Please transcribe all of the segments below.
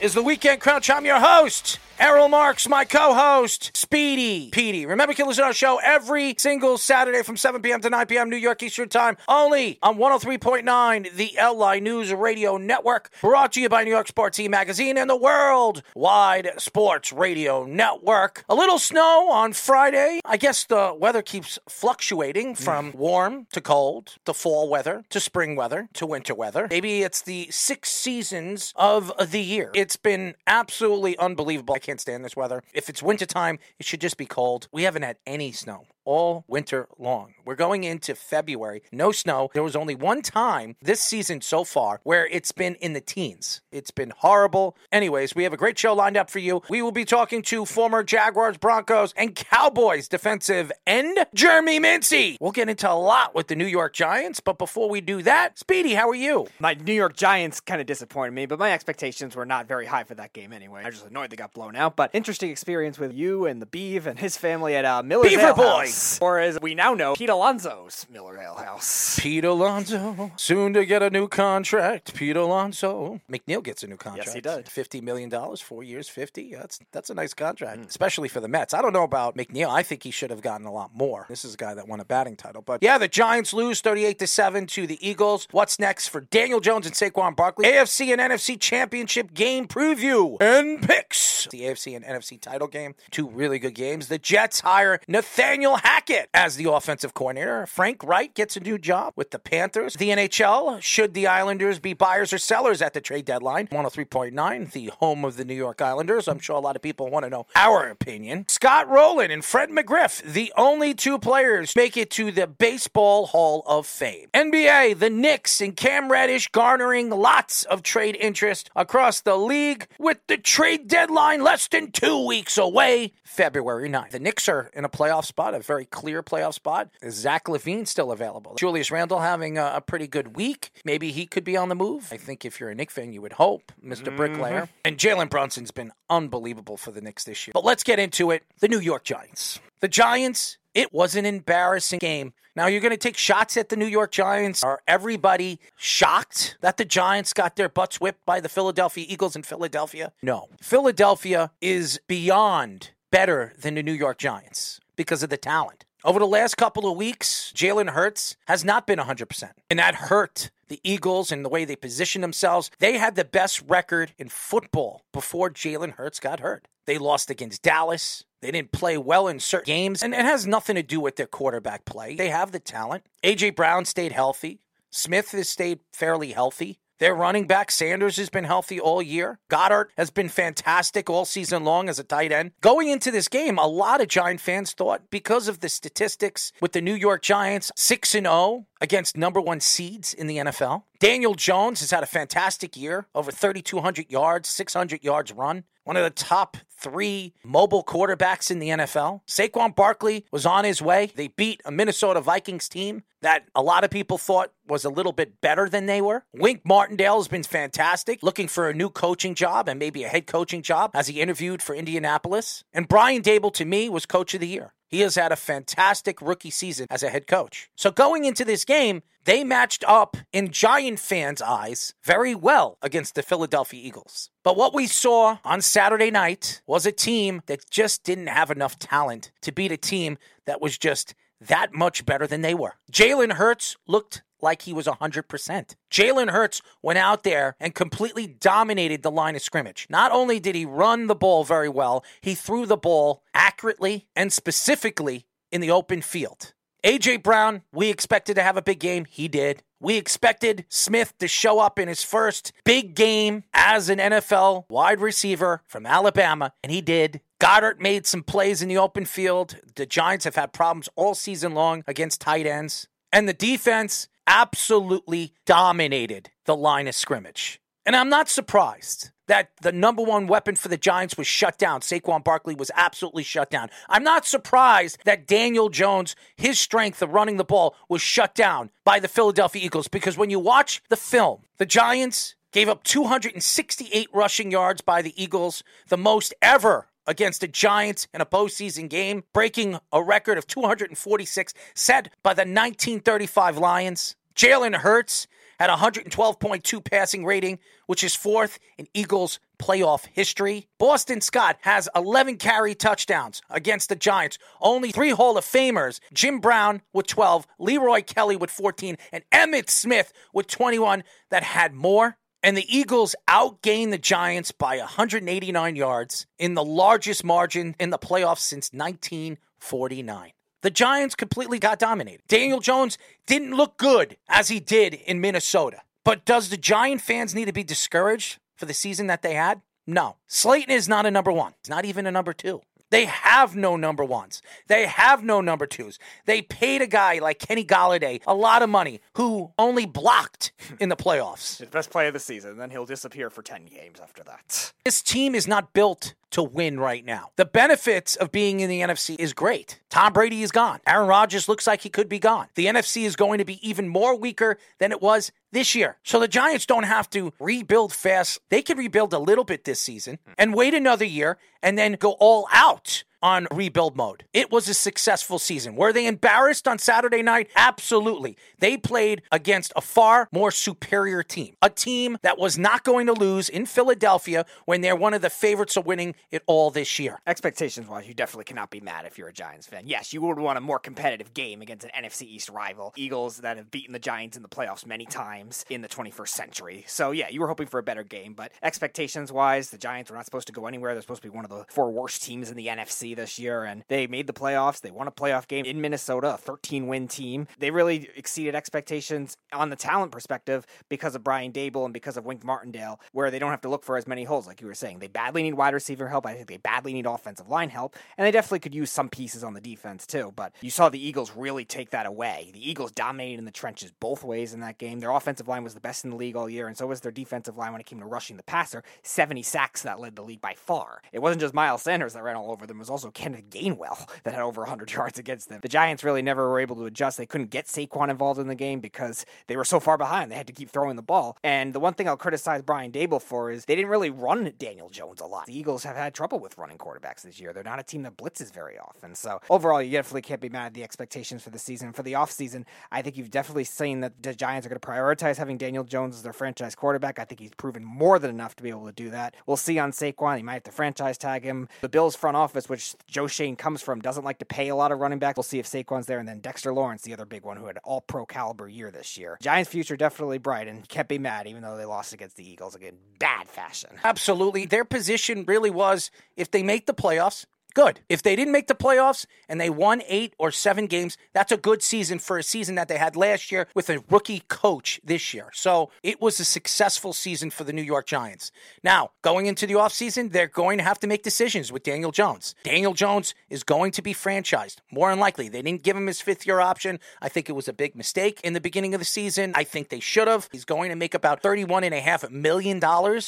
is the Weekend Crunch. I'm your host, Errol Marks, my co-host, Speedy Petey. Remember, you can listen to our show every single Saturday from 7 p.m. to 9 p.m. New York Eastern Time, only on 103.9, the LI News Radio Network, brought to you by New York Sports E Magazine and the World Wide Sports Radio Network. A little snow on Friday. I guess the weather keeps fluctuating mm. from warm to cold to fall weather to spring weather to winter weather. Maybe it's the six seasons of the year. It's been absolutely unbelievable. Can't stand this weather. If it's wintertime, it should just be cold. We haven't had any snow all winter long. We're going into February. No snow. There was only one time this season so far where it's been in the teens. It's been horrible. Anyways, we have a great show lined up for you. We will be talking to former Jaguars, Broncos, and Cowboys defensive end Jeremy Mincy. We'll get into a lot with the New York Giants, but before we do that, Speedy, how are you? My New York Giants kind of disappointed me, but my expectations were not very high for that game anyway. I was just annoyed they got blown out. But interesting experience with you and the Beeve and his family at uh, Miller's Beaver Boys. House. Or as we now know, Pete Alonso's Miller Ale House. Pete Alonso, soon to get a new contract. Pete Alonso. McNeil gets a new contract. Yes, he does. Fifty million dollars, four years, fifty. That's that's a nice contract, hmm. especially for the Mets. I don't know about McNeil. I think he should have gotten a lot more. This is a guy that won a batting title, but yeah, the Giants lose thirty-eight to seven to the Eagles. What's next for Daniel Jones and Saquon Barkley? AFC and NFC Championship game preview and picks. The AFC and NFC title game, two really good games. The Jets hire Nathaniel Hackett as the offensive coordinator. Frank Reich gets a new job with the Panthers. The NHL, should the Islanders be buyers or sellers at the trade deadline? 103.9, the home of the New York Islanders. I'm sure a lot of people want to know our opinion. Scott Rolen and Fred McGriff, the only two players make it to the Baseball Hall of Fame. NBA, the Knicks and Cam Reddish garnering lots of trade interest across the league with the trade deadline less than two weeks away, February 9th. The Knicks are in a playoff spot, a very clear playoff spot. Is Zach LaVine still available? Julius Randle having a, a pretty good week. Maybe he could be on the move. I think if you're a Knick fan, you would hope, mister mm-hmm. Bricklayer. And Jalen Brunson's been unbelievable for the Knicks this year. But let's get into it. The New York Giants. The Giants, it was an embarrassing game. Now you're going to take shots at the New York Giants. Are everybody shocked that the Giants got their butts whipped by the Philadelphia Eagles in Philadelphia? No. Philadelphia is beyond better than the New York Giants because of the talent. Over the last couple of weeks, Jalen Hurts has not been 100%. And that hurt the Eagles and the way they positioned themselves. They had the best record in football before Jalen Hurts got hurt. They lost against Dallas. They didn't play well in certain games, and it has nothing to do with their quarterback play. They have the talent. A.J. Brown stayed healthy. Smith has stayed fairly healthy. Their running back Sanders has been healthy all year. Goedert has been fantastic all season long as a tight end. Going into this game, a lot of Giant fans thought because of the statistics with the New York Giants 6 and 0 against number 1 seeds in the NFL. Daniel Jones has had a fantastic year, over 3200 yards, 600 yards run. One of the top three mobile quarterbacks in the NFL. Saquon Barkley was on his way. They beat a Minnesota Vikings team that a lot of people thought was a little bit better than they were. Wink Martindale has been fantastic, looking for a new coaching job and maybe a head coaching job as he interviewed for Indianapolis. And Brian Daboll, to me, was coach of the year. He has had a fantastic rookie season as a head coach. So going into this game, they matched up in Giant fans' eyes very well against the Philadelphia Eagles. But what we saw on Saturday night was a team that just didn't have enough talent to beat a team that was just that much better than they were. Jalen Hurts looked like he was 100%. Jalen Hurts went out there and completely dominated the line of scrimmage. Not only did he run the ball very well, he threw the ball accurately and specifically in the open field. AJ Brown, we expected to have a big game. He did. We expected Smith to show up in his first big game as an NFL wide receiver from Alabama, and he did. Goedert made some plays in the open field. The Giants have had problems all season long against tight ends. And the defense absolutely dominated the line of scrimmage. And I'm not surprised that the number one weapon for the Giants was shut down. Saquon Barkley was absolutely shut down. I'm not surprised that Daniel Jones, his strength of running the ball, was shut down by the Philadelphia Eagles because when you watch the film, the Giants gave up 268 rushing yards by the Eagles, the most ever against the Giants in a postseason game, breaking a record of 246 set by the 1935 Lions. Jalen Hurts had 112.2 passing rating, which is fourth in Eagles playoff history. Boston Scott has 11 carry touchdowns against the Giants. Only three Hall of Famers, Jim Brown with 12, Leroy Kelly with 14, and Emmitt Smith with 21 that had more. And the Eagles outgained the Giants by 189 yards in the largest margin in the playoffs since 1949. The Giants completely got dominated. Daniel Jones didn't look good as he did in Minnesota. But does the Giant fans need to be discouraged for the season that they had? No. Slayton is not a number one. He's not even a number two. They have no number ones. They have no number twos. They paid a guy like Kenny Golladay a lot of money who only blocked hmm. in the playoffs. His best play of the season, then he'll disappear for 10 games after that. This team is not built to win right now. The benefits of being in the NFC is great. Tom Brady is gone. Aaron Rodgers looks like he could be gone. The NFC is going to be even more weaker than it was this year. So the Giants don't have to rebuild fast. They can rebuild a little bit this season and wait another year and then go all out on rebuild mode. It was a successful season. Were they embarrassed on Saturday night? Absolutely. They played against a far more superior team, a team that was not going to lose in Philadelphia when they're one of the favorites of winning it all this year. Expectations wise, you definitely cannot be mad if you're a Giants fan. Yes, you would want a more competitive game against an NFC East rival. Eagles that have beaten the Giants in the playoffs many times in the 21st century. So, yeah, you were hoping for a better game, but expectations wise, the Giants were not supposed to go anywhere. They're supposed to be one of the four worst teams in the NFC this year, and they made the playoffs. They won a playoff game in Minnesota, a 13 win team. They really exceeded expectations on the talent perspective because of Brian Daboll and because of Wink Martindale, where they don't have to look for as many holes, like you were saying. They badly need wide receiver help. I think they badly need offensive line help, and they definitely could use some pieces on the defense too. But you saw the Eagles really take that away. The Eagles dominated in the trenches both ways in that game. Their offensive line was the best in the league all year, and so was their defensive line when it came to rushing the passer. 70 sacks that led the league by far. It wasn't just Miles Sanders that ran all over them, it was also Kenneth Gainwell that had over 100 yards against them. The Giants really never were able to adjust. They couldn't get Saquon involved in the game because they were so far behind. They had to keep throwing the ball. And the one thing I'll criticize Brian Daboll for is they didn't really run Daniel Jones a lot. The Eagles have had trouble with running quarterbacks this year. They're not a team that blitzes very often. So overall, you definitely can't be mad at the expectations for the season. For the offseason, I think you've definitely seen that the Giants are going to prioritize having Daniel Jones as their franchise quarterback. I think he's proven more than enough to be able to do that. We'll see on Saquon. He might have to franchise tag him. The Bills front office, which Joe Schoen comes from, doesn't like to pay a lot of running backs. We'll see if Saquon's there. And then Dexter Lawrence, the other big one who had all pro caliber year this year. Giants' future definitely bright and can't be mad, even though they lost against the Eagles again. Bad fashion. Absolutely. Their position really was if they make the playoffs, good. If they didn't make the playoffs and they won eight or seven games, that's a good season for a season that they had last year with a rookie coach this year. So it was a successful season for the New York Giants. Now, going into the offseason, they're going to have to make decisions with Daniel Jones. Daniel Jones is going to be franchised, more than likely. They didn't give him his fifth year option. I think it was a big mistake in the beginning of the season. I think they should have. He's going to make about $31.5 million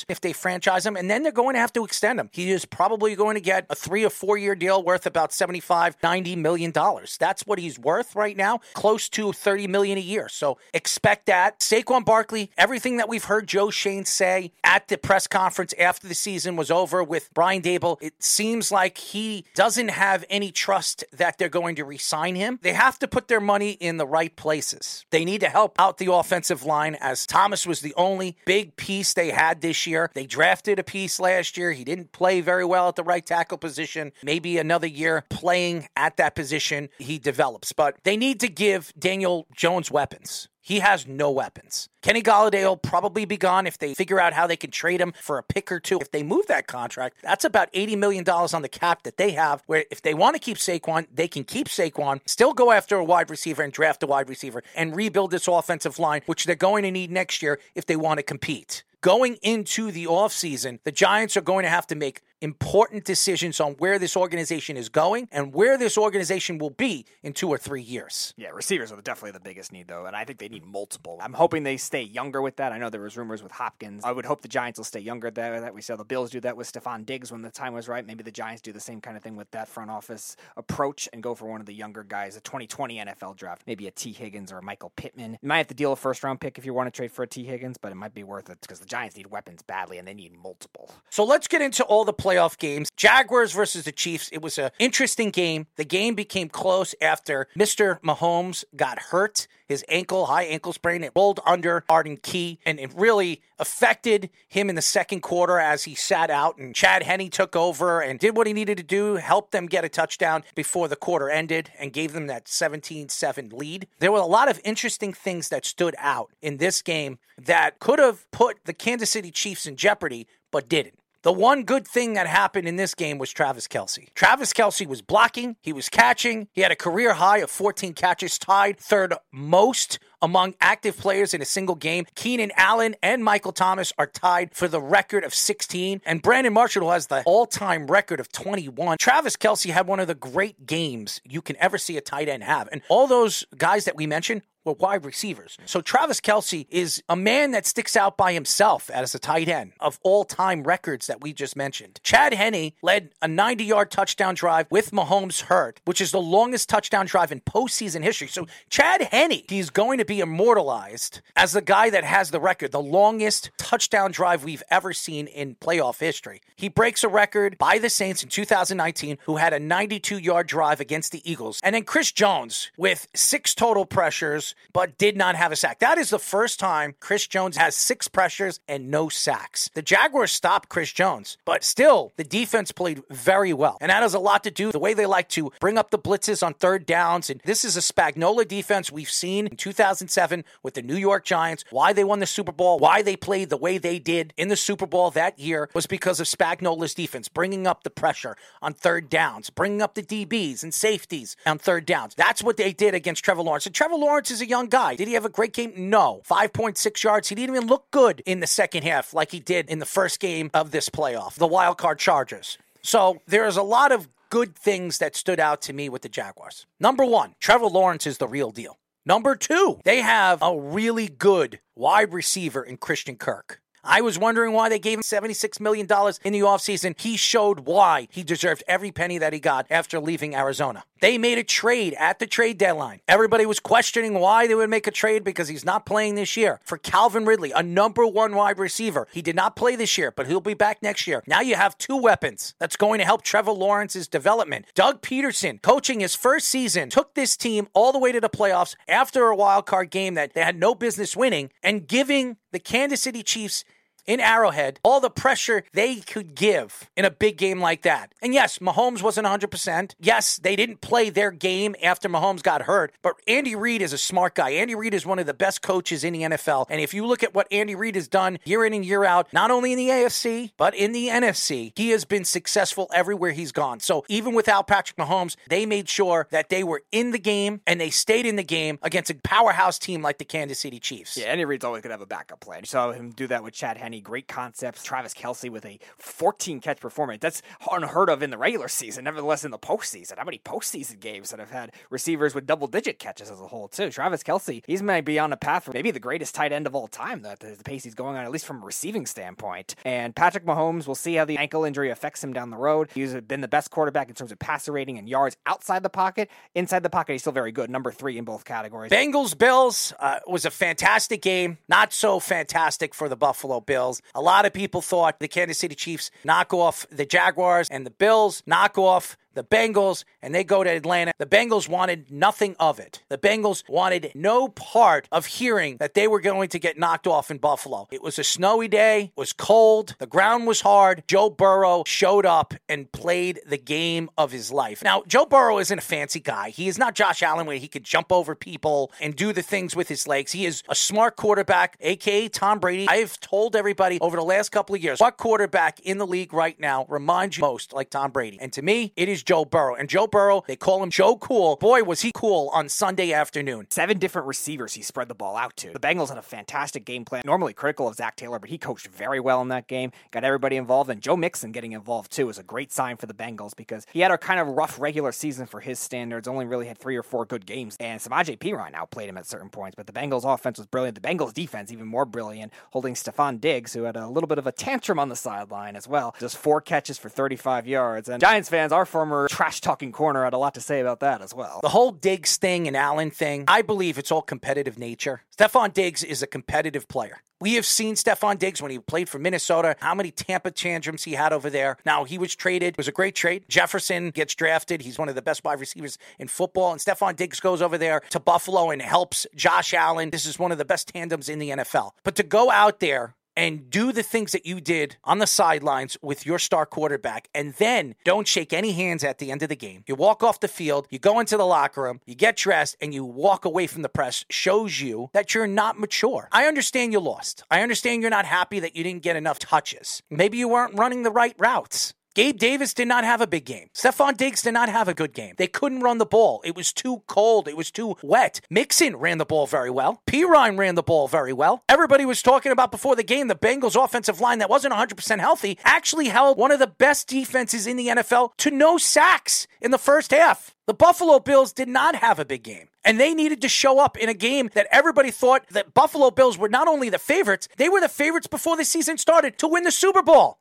if they franchise him, and then they're going to have to extend him. He is probably going to get a three or four year deal worth about 75, 90 million dollars. That's what he's worth right now, close to 30 million a year. So expect that. Saquon Barkley, everything that we've heard Joe Schoen say at the press conference after the season was over with Brian Daboll, it seems like he doesn't have any trust that they're going to re-sign him. They have to put their money in the right places. They need to help out the offensive line as Thomas was the only big piece they had this year. They drafted a piece last year. He didn't play very well at the right tackle position. Maybe another year playing at that position, he develops. But they need to give Daniel Jones weapons. He has no weapons. Kenny Golladay will probably be gone if they figure out how they can trade him for a pick or two. If they move that contract, that's about $80 million on the cap that they have, where if they want to keep Saquon, they can keep Saquon, still go after a wide receiver and draft a wide receiver and rebuild this offensive line, which they're going to need next year if they want to compete. Going into the offseason, the Giants are going to have to make important decisions on where this organization is going and where this organization will be in two or three years. Yeah, receivers are definitely the biggest need, though, and I think they need multiple. I'm hoping they stay younger with that. I know there was rumors with Hopkins. I would hope the Giants will stay younger there. That we saw the Bills do that with Stefon Diggs when the time was right. Maybe the Giants do the same kind of thing with that front office approach and go for one of the younger guys, a 2020 NFL draft, maybe a Tee Higgins or a Michael Pittman. You might have to deal a first round pick if you want to trade for a Tee Higgins, but it might be worth it because the Giants need weapons badly and they need multiple. So let's get into all the playoff games. Jaguars versus the Chiefs. It was an interesting game. The game became close after Mr. Mahomes got hurt. His ankle, high ankle sprain, it rolled under Arden Key, and it really affected him in the second quarter as he sat out. And Chad Henne took over and did what he needed to do, helped them get a touchdown before the quarter ended, and gave them that 17 7 lead. There were a lot of interesting things that stood out in this game that could have put the Kansas City Chiefs in jeopardy, but didn't. The one good thing that happened in this game was Travis Kelce. Travis Kelce was blocking, he was catching, he had a career high of 14 catches, tied third most among active players in a single game. Keenan Allen and Michael Thomas are tied for the record of 16, and Brandon Marshall has the all time record of 21. Travis Kelce had one of the great games you can ever see a tight end have. And all those guys that we mentioned wide receivers. So Travis Kelce is a man that sticks out by himself as a tight end of all time records that we just mentioned. Chad Henne led a 90 yard touchdown drive with Mahomes hurt, which is the longest touchdown drive in postseason history. So Chad Henne, he's going to be immortalized as the guy that has the record, the longest touchdown drive we've ever seen in playoff history. He breaks a record by the Saints in 2019, who had a 92 yard drive against the Eagles. And then Chris Jones with six total pressures, but did not have a sack. That is the first time Chris Jones has six pressures and no sacks. The Jaguars stopped Chris Jones, but still, the defense played very well. And that has a lot to do the way they like to bring up the blitzes on third downs. And this is a Spagnuolo defense we've seen in 2007 with the New York Giants. Why they won the Super Bowl, why they played the way they did in the Super Bowl that year was because of Spagnuolo's defense, bringing up the pressure on third downs, bringing up the DBs and safeties on third downs. That's what they did against Trevor Lawrence. And Trevor Lawrence is a young guy. Did he have a great game? No. 5.6 yards. He didn't even look good in the second half like he did in the first game of this playoff, the wild card Chargers. So there's a lot of good things that stood out to me with the Jaguars. Number one, Trevor Lawrence is the real deal. Number two, they have a really good wide receiver in Christian Kirk. I was wondering why they gave him $76 million in the offseason. He showed why he deserved every penny that he got after leaving Arizona. They made a trade at the trade deadline. Everybody was questioning why they would make a trade because he's not playing this year. For Calvin Ridley, a number one wide receiver. He did not play this year, but he'll be back next year. Now you have two weapons that's going to help Trevor Lawrence's development. Doug Pederson, coaching his first season, took this team all the way to the playoffs after a wild card game that they had no business winning and giving the Kansas City Chiefs in Arrowhead all the pressure they could give in a big game like that. And yes, Mahomes wasn't 100%. Yes, they didn't play their game after Mahomes got hurt, but Andy Reid is a smart guy. Andy Reid is one of the best coaches in the NFL. And if you look at what Andy Reid has done year in and year out, not only in the AFC, but in the NFC, he has been successful everywhere he's gone. So even without Patrick Mahomes, they made sure that they were in the game and they stayed in the game against a powerhouse team like the Kansas City Chiefs. Yeah, Andy Reid's always going to have a backup plan. You saw him do that with Chad Henne great concepts. Travis Kelce with a 14 catch performance. That's unheard of in the regular season, nevertheless in the postseason. How many postseason games that have had receivers with double digit catches as a whole, too? Travis Kelce, he's might be on a path for maybe the greatest tight end of all time, that the pace he's going on, at least from a receiving standpoint. And Patrick Mahomes, we'll see how the ankle injury affects him down the road. He's been the best quarterback in terms of passer rating and yards outside the pocket. Inside the pocket, he's still very good, number three in both categories. Bengals Bills uh, was a fantastic game. Not so fantastic for the Buffalo Bills. A lot of people thought the Kansas City Chiefs knock off the Jaguars and the Bills knock off the Bengals and they go to Atlanta. The Bengals wanted nothing of it. The Bengals wanted no part of hearing that they were going to get knocked off in Buffalo. It was a snowy day, it was cold, the ground was hard. Joe Burrow showed up and played the game of his life. Now, Joe Burrow isn't a fancy guy. He is not Josh Allen where he could jump over people and do the things with his legs. He is a smart quarterback, aka Tom Brady. I've told everybody over the last couple of years what quarterback in the league right now reminds you most like Tom Brady. And to me, it is Joe Burrow. And Joe Burrow, they call him Joe Cool. Boy, was he cool on Sunday afternoon. Seven different receivers he spread the ball out to. The Bengals had a fantastic game plan. Normally critical of Zac Taylor, but he coached very well in that game, got everybody involved, and Joe Mixon getting involved too is a great sign for the Bengals because he had a kind of rough regular season for his standards, only really had three or four good games, and Samaje Perine outplayed him at certain points, but the Bengals offense was brilliant. The Bengals defense even more brilliant, holding Stefon Diggs, who had a little bit of a tantrum on the sideline as well. Just four catches for 35 yards. And Giants fans, our former trash talking corner, had a lot to say about that as well. The whole Diggs thing and Allen thing, I believe it's all competitive nature. Stefon Diggs is a competitive player. We have seen Stefon Diggs when he played for Minnesota, how many Tampa tantrums he had over there. Now, he was traded. It was a great trade. Jefferson gets drafted. He's one of the best wide receivers in football. And Stefon Diggs goes over there to Buffalo and helps Josh Allen. This is one of the best tandems in the NFL. But to go out there and do the things that you did on the sidelines with your star quarterback, and then don't shake any hands at the end of the game. You walk off the field, you go into the locker room, you get dressed, and you walk away from the press shows you that you're not mature. I understand you lost. I understand you're not happy that you didn't get enough touches. Maybe you weren't running the right routes. Gabe Davis did not have a big game. Stefon Diggs did not have a good game. They couldn't run the ball. It was too cold. It was too wet. Mixon ran the ball very well. Perine ran the ball very well. Everybody was talking about before the game the Bengals offensive line that wasn't 100% healthy actually held one of the best defenses in the NFL to no sacks in the first half. The Buffalo Bills did not have a big game. And they needed to show up in a game that everybody thought that Buffalo Bills were not only the favorites, they were the favorites before the season started to win the Super Bowl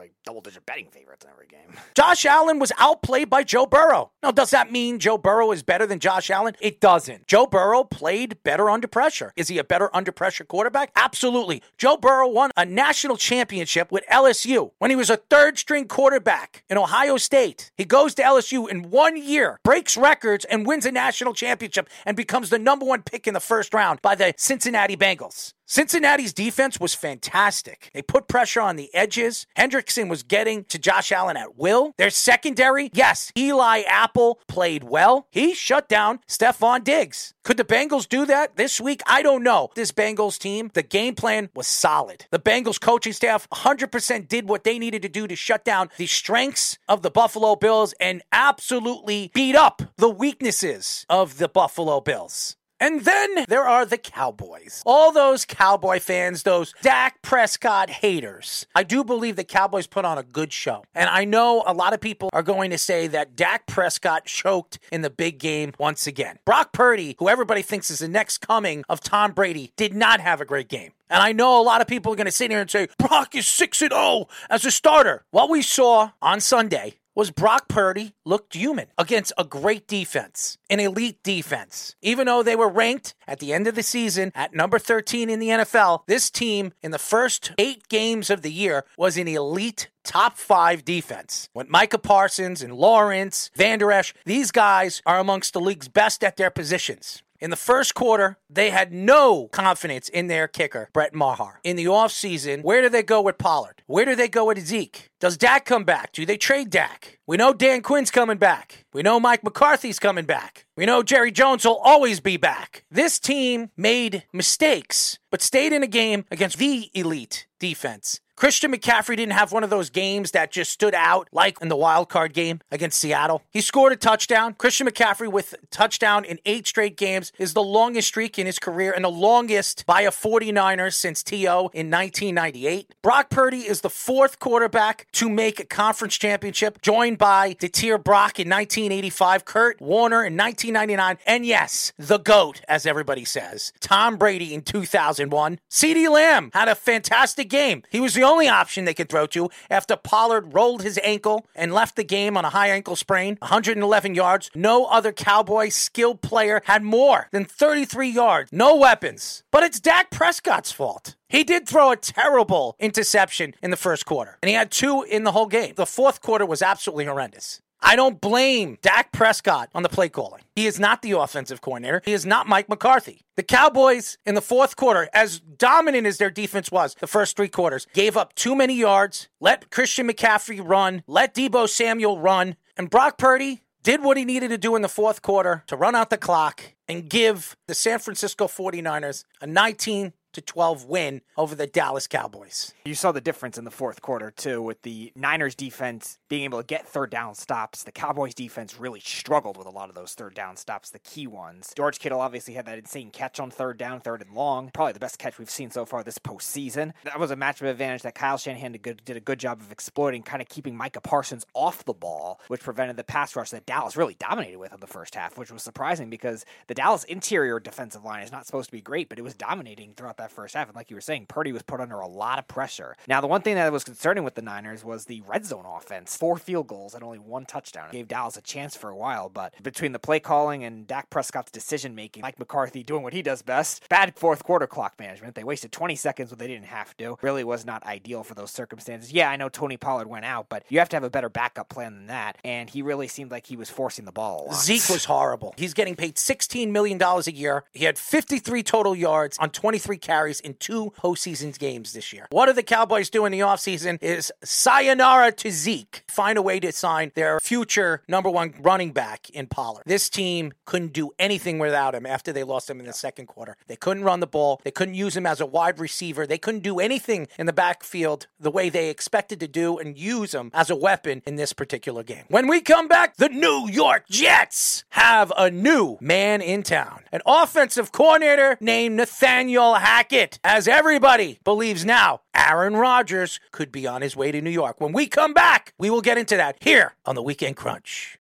like double digit betting favorites in every game. Josh Allen was outplayed by Joe Burrow. Now, does that mean Joe Burrow is better than Josh Allen? It doesn't. Joe Burrow played better under pressure. Is he a better under pressure quarterback? Absolutely. Joe Burrow won a national championship with LSU when he was a third string quarterback in Ohio State. He goes to LSU in one year, breaks records, and wins a national championship and becomes the number one pick in the first round by the Cincinnati Bengals. Cincinnati's defense was fantastic. They put pressure on the edges. Hendrickson was getting to Josh Allen at will. Their secondary, yes, Eli Apple played well. He shut down Stefon Diggs. Could the Bengals do that this week? I don't know. This Bengals team, the game plan was solid. The Bengals coaching staff 100% did what they needed to do to shut down the strengths of the Buffalo Bills and absolutely beat up the weaknesses of the Buffalo Bills. And then there are the Cowboys. All those Cowboy fans, those Dak Prescott haters. I do believe the Cowboys put on a good show. And I know a lot of people are going to say that Dak Prescott choked in the big game once again. Brock Purdy, who everybody thinks is the next coming of Tom Brady, did not have a great game. And I know a lot of people are going to sit here and say, Brock is 6 0 as a starter. What we saw on Sunday was Brock Purdy looked human against a great defense, an elite defense. Even though they were ranked at the end of the season at number 13 in the NFL, this team in the first eight games of the year was an elite top five defense. With Micah Parsons and Lawrence, Vander Esch, these guys are amongst the league's best at their positions. In the first quarter, they had no confidence in their kicker, Brett Maher. In the offseason, where do they go with Pollard? Where do they go with Zeke? Does Dak come back? Do they trade Dak? We know Dan Quinn's coming back. We know Mike McCarthy's coming back. We know Jerry Jones will always be back. This team made mistakes, but stayed in a game against the elite defense. Christian McCaffrey didn't have one of those games that just stood out like in the wild card game against Seattle. He scored a touchdown. Christian McCaffrey with touchdown in eight straight games is the longest streak in his career and the longest by a 49er since TO in 1998. Brock Purdy is the fourth quarterback to make a conference championship, joined by Dieter Brock in 1985, Kurt Warner in 1999, and yes, the GOAT, as everybody says, Tom Brady in 2001. CeeDee Lamb had a fantastic game. He was the only option they could throw to after Pollard rolled his ankle and left the game on a high ankle sprain, 111 yards. No other Cowboy skilled player had more than 33 yards, no weapons. But it's Dak Prescott's fault. He did throw a terrible interception in the first quarter, and he had two in the whole game. The fourth quarter was absolutely horrendous. I don't blame Dak Prescott on the play calling. He is not the offensive coordinator. He is not Mike McCarthy. The Cowboys in the fourth quarter, as dominant as their defense was the first three quarters, gave up too many yards, let Christian McCaffrey run, let Deebo Samuel run, and Brock Purdy did what he needed to do in the fourth quarter to run out the clock and give the San Francisco 49ers a 19 to 12 win over the Dallas Cowboys. You saw the difference in the fourth quarter, too, with the Niners defense being able to get third down stops. The Cowboys defense really struggled with a lot of those third down stops, the key ones. George Kittle obviously had that insane catch on third down, third and long. Probably the best catch we've seen so far this postseason. That was a matchup advantage that Kyle Shanahan did, good, did a good job of exploiting, kind of keeping Micah Parsons off the ball, which prevented the pass rush that Dallas really dominated with in the first half, which was surprising because the Dallas interior defensive line is not supposed to be great, but it was dominating throughout that first half. And like you were saying, Purdy was put under a lot of pressure. Now, the one thing that was concerning with the Niners was the red zone offense. Four field goals and only one touchdown. It gave Dallas a chance for a while, but between the play calling and Dak Prescott's decision making, Mike McCarthy doing what he does best, bad fourth quarter clock management. They wasted 20 seconds when they didn't have to. Really was not ideal for those circumstances. Yeah, I know Tony Pollard went out, but you have to have a better backup plan than that. And he really seemed like he was forcing the ball. Zeke was horrible. He's getting paid $16 million a year. He had 53 total yards on 23 carries in two postseason games this year. What do the Cowboys do in the offseason is sayonara to Zeke. Find a way to sign their future number one running back in Pollard. This team couldn't do anything without him after they lost him in the second quarter. They couldn't run the ball. They couldn't use him as a wide receiver. They couldn't do anything in the backfield the way they expected to do and use him as a weapon in this particular game. When we come back, the New York Jets have a new man in town, an offensive coordinator named Nathaniel Hackett. As everybody believes now, Aaron Rodgers could be on his way to New York. When we come back, we will get into that here on the Weekend Crunch.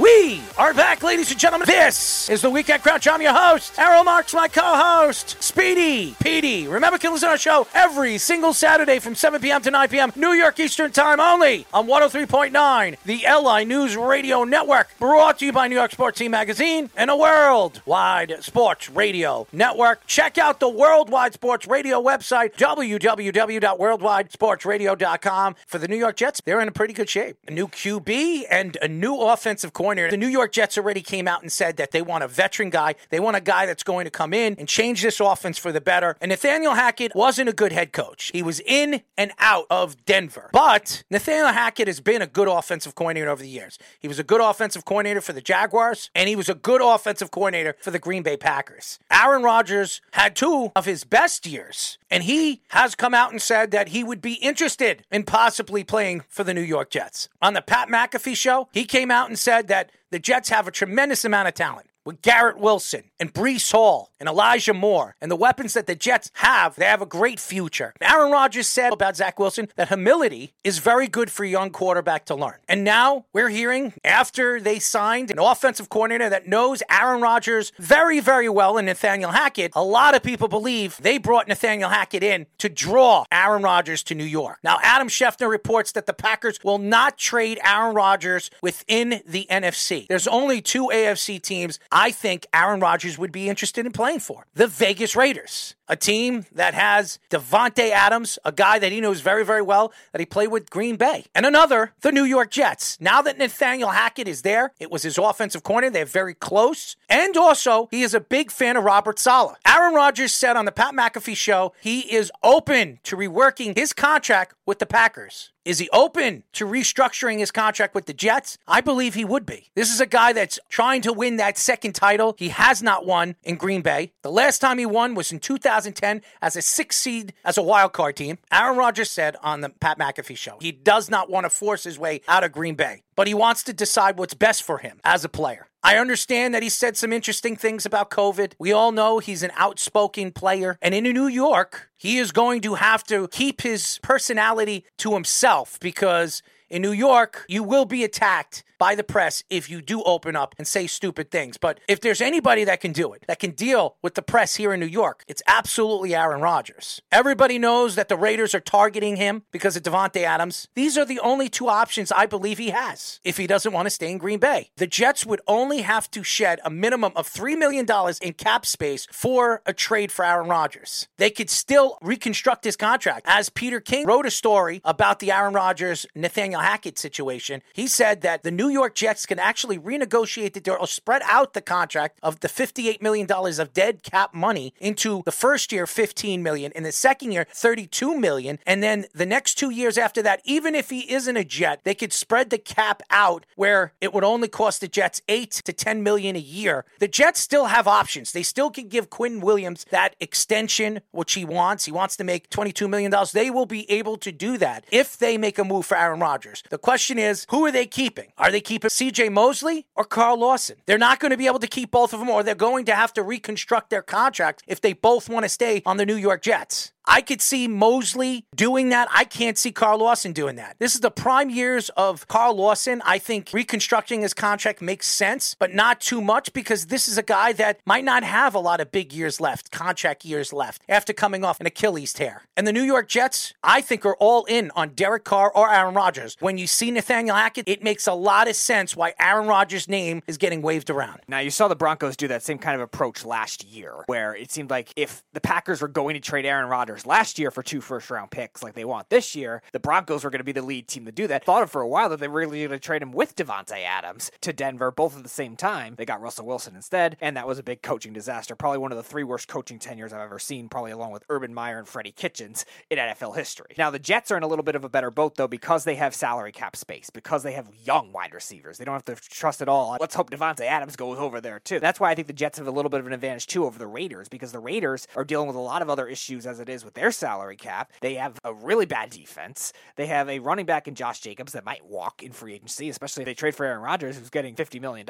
We are back, ladies and gentlemen. This is the Weekend Crunch. I'm your host, Errol Marks, my co-host, Speedy Petey. Remember, you can listen to our show every single Saturday from 7 p.m. to 9 p.m. New York Eastern Time only on 103.9, the LI News Radio Network. Brought to you by New York Sports Team Magazine and a worldwide sports radio network. Check out the Worldwide Sports Radio website, www.worldwidesportsradio.com. For the New York Jets, they're in a pretty good shape. A new QB and a new offensive coordinator. The New York Jets already came out and said that they want a veteran guy. They want a guy that's going to come in and change this offense for the better. And Nathaniel Hackett wasn't a good head coach. He was in and out of Denver. But Nathaniel Hackett has been a good offensive coordinator over the years. He was a good offensive coordinator for the Jaguars, and he was a good offensive coordinator for the Green Bay Packers. Aaron Rodgers had two of his best years, and he has come out and said that he would be interested in possibly playing for the New York Jets. On the Pat McAfee show, he came out and said that the Jets have a tremendous amount of talent with Garrett Wilson and Breece Hall and Elijah Moore and the weapons that the Jets have, they have a great future. Aaron Rodgers said about Zach Wilson that humility is very good for a young quarterback to learn. And now we're hearing after they signed an offensive coordinator that knows Aaron Rodgers very, very well and Nathaniel Hackett, a lot of people believe they brought Nathaniel Hackett in to draw Aaron Rodgers to New York. Now, Adam Schefter reports that the Packers will not trade Aaron Rodgers within the NFC. There's only two AFC teams I think Aaron Rodgers would be interested in playing for the Vegas Raiders, a team that has Davante Adams, a guy that he knows very, very well, that he played with Green Bay, and another, the New York Jets. Now that Nathaniel Hackett is there, it was his offensive corner. They're very close. And also, he is a big fan of Robert Saleh. Aaron Rodgers said on the Pat McAfee show he is open to reworking his contract with the Packers. Is he open to restructuring his contract with the Jets? I believe he would be. This is a guy that's trying to win that second title. He has not won in Green Bay. The last time he won was in 2010 as a six seed as a wild card team. Aaron Rodgers said on the Pat McAfee show he does not want to force his way out of Green Bay, but he wants to decide what's best for him as a player. I understand that he said some interesting things about COVID. We all know he's an outspoken player. And in New York, he is going to have to keep his personality to himself because in New York, you will be attacked by the press if you do open up and say stupid things. But if there's anybody that can do it, that can deal with the press here in New York, it's absolutely Aaron Rodgers. Everybody knows that the Raiders are targeting him because of Davante Adams. These are the only two options I believe he has if he doesn't want to stay in Green Bay. The Jets would only have to shed a minimum of $3 million in cap space for a trade for Aaron Rodgers. They could still reconstruct his contract. As Peter King wrote a story about the Aaron Rodgers Nathaniel Hackett situation. He said that the New York Jets can actually renegotiate the deal or spread out the contract of the $58 million of dead cap money into the first year, $15 million, in the second year, 32 million, and then the next two years after that, even if he isn't a Jet, they could spread the cap out where it would only cost the Jets eight to 10 million a year. The Jets still have options. They still can give Quinn Williams that extension, which he wants. He wants to make $22 million. They will be able to do that if they make a move for Aaron Rodgers. The question is, who are they keeping? Are they keeping CJ Mosley or Carl Lawson? They're not going to be able to keep both of them, or they're going to have to reconstruct their contracts if they both want to stay on the New York Jets. I could see Mosley doing that. I can't see Carl Lawson doing that. This is the prime years of Carl Lawson. I think reconstructing his contract makes sense, but not too much because this is a guy that might not have a lot of big years left, contract years left, after coming off an Achilles tear. And the New York Jets, I think, are all in on Derek Carr or Aaron Rodgers. When you see Nathaniel Hackett, it makes a lot of sense why Aaron Rodgers' name is getting waved around. Now, you saw the Broncos do that same kind of approach last year, where it seemed like if the Packers were going to trade Aaron Rodgers, last year for two first round picks like they want this year, the Broncos were going to be the lead team to do that. Thought of for a while that they were really going to trade him with Davante Adams to Denver, both at the same time. They got Russell Wilson instead, and that was a big coaching disaster. Probably one of the three worst coaching tenures I've ever seen, probably along with Urban Meyer and Freddie Kitchens in NFL history. Now, the Jets are in a little bit of a better boat, though, because they have salary cap space, because they have young wide receivers. They don't have to trust at all. Let's hope Davante Adams goes over there, too. That's why I think the Jets have a little bit of an advantage, too, over the Raiders, because the Raiders are dealing with a lot of other issues as it is with their salary cap. They have a really bad defense. They have a running back in Josh Jacobs that might walk in free agency, especially if they trade for Aaron Rodgers, who's getting $50 million.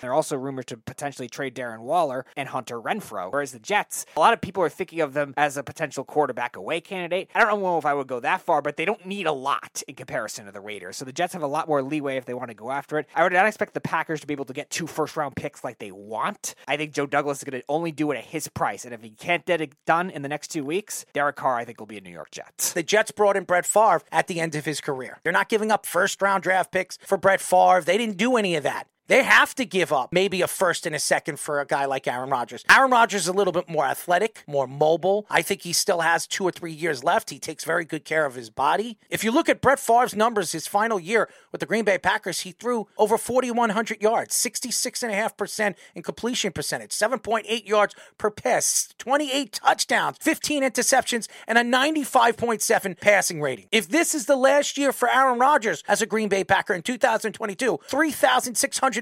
They're also rumored to potentially trade Darren Waller and Hunter Renfrow. Whereas the Jets, a lot of people are thinking of them as a potential quarterback away candidate. I don't know if I would go that far, but they don't need a lot in comparison to the Raiders. So the Jets have a lot more leeway if they want to go after it. I would not expect the Packers to be able to get two first round picks like they want. I think Joe Douglas is going to only do it at his price. And if he can't get it done in the next two weeks, Derek Carr, I think, will be a New York Jets. The Jets brought in Brett Favre at the end of his career. They're not giving up first round draft picks for Brett Favre. They didn't do any of that. They have to give up maybe a first and a second for a guy like Aaron Rodgers. Aaron Rodgers is a little bit more athletic, more mobile. I think he still has two or three years left. He takes very good care of his body. If you look at Brett Favre's numbers, his final year with the Green Bay Packers, he threw over 4,100 yards, 66.5% in completion percentage, 7.8 yards per pass, 28 touchdowns, 15 interceptions, and a 95.7 passing rating. If this is the last year for Aaron Rodgers as a Green Bay Packer in 2022,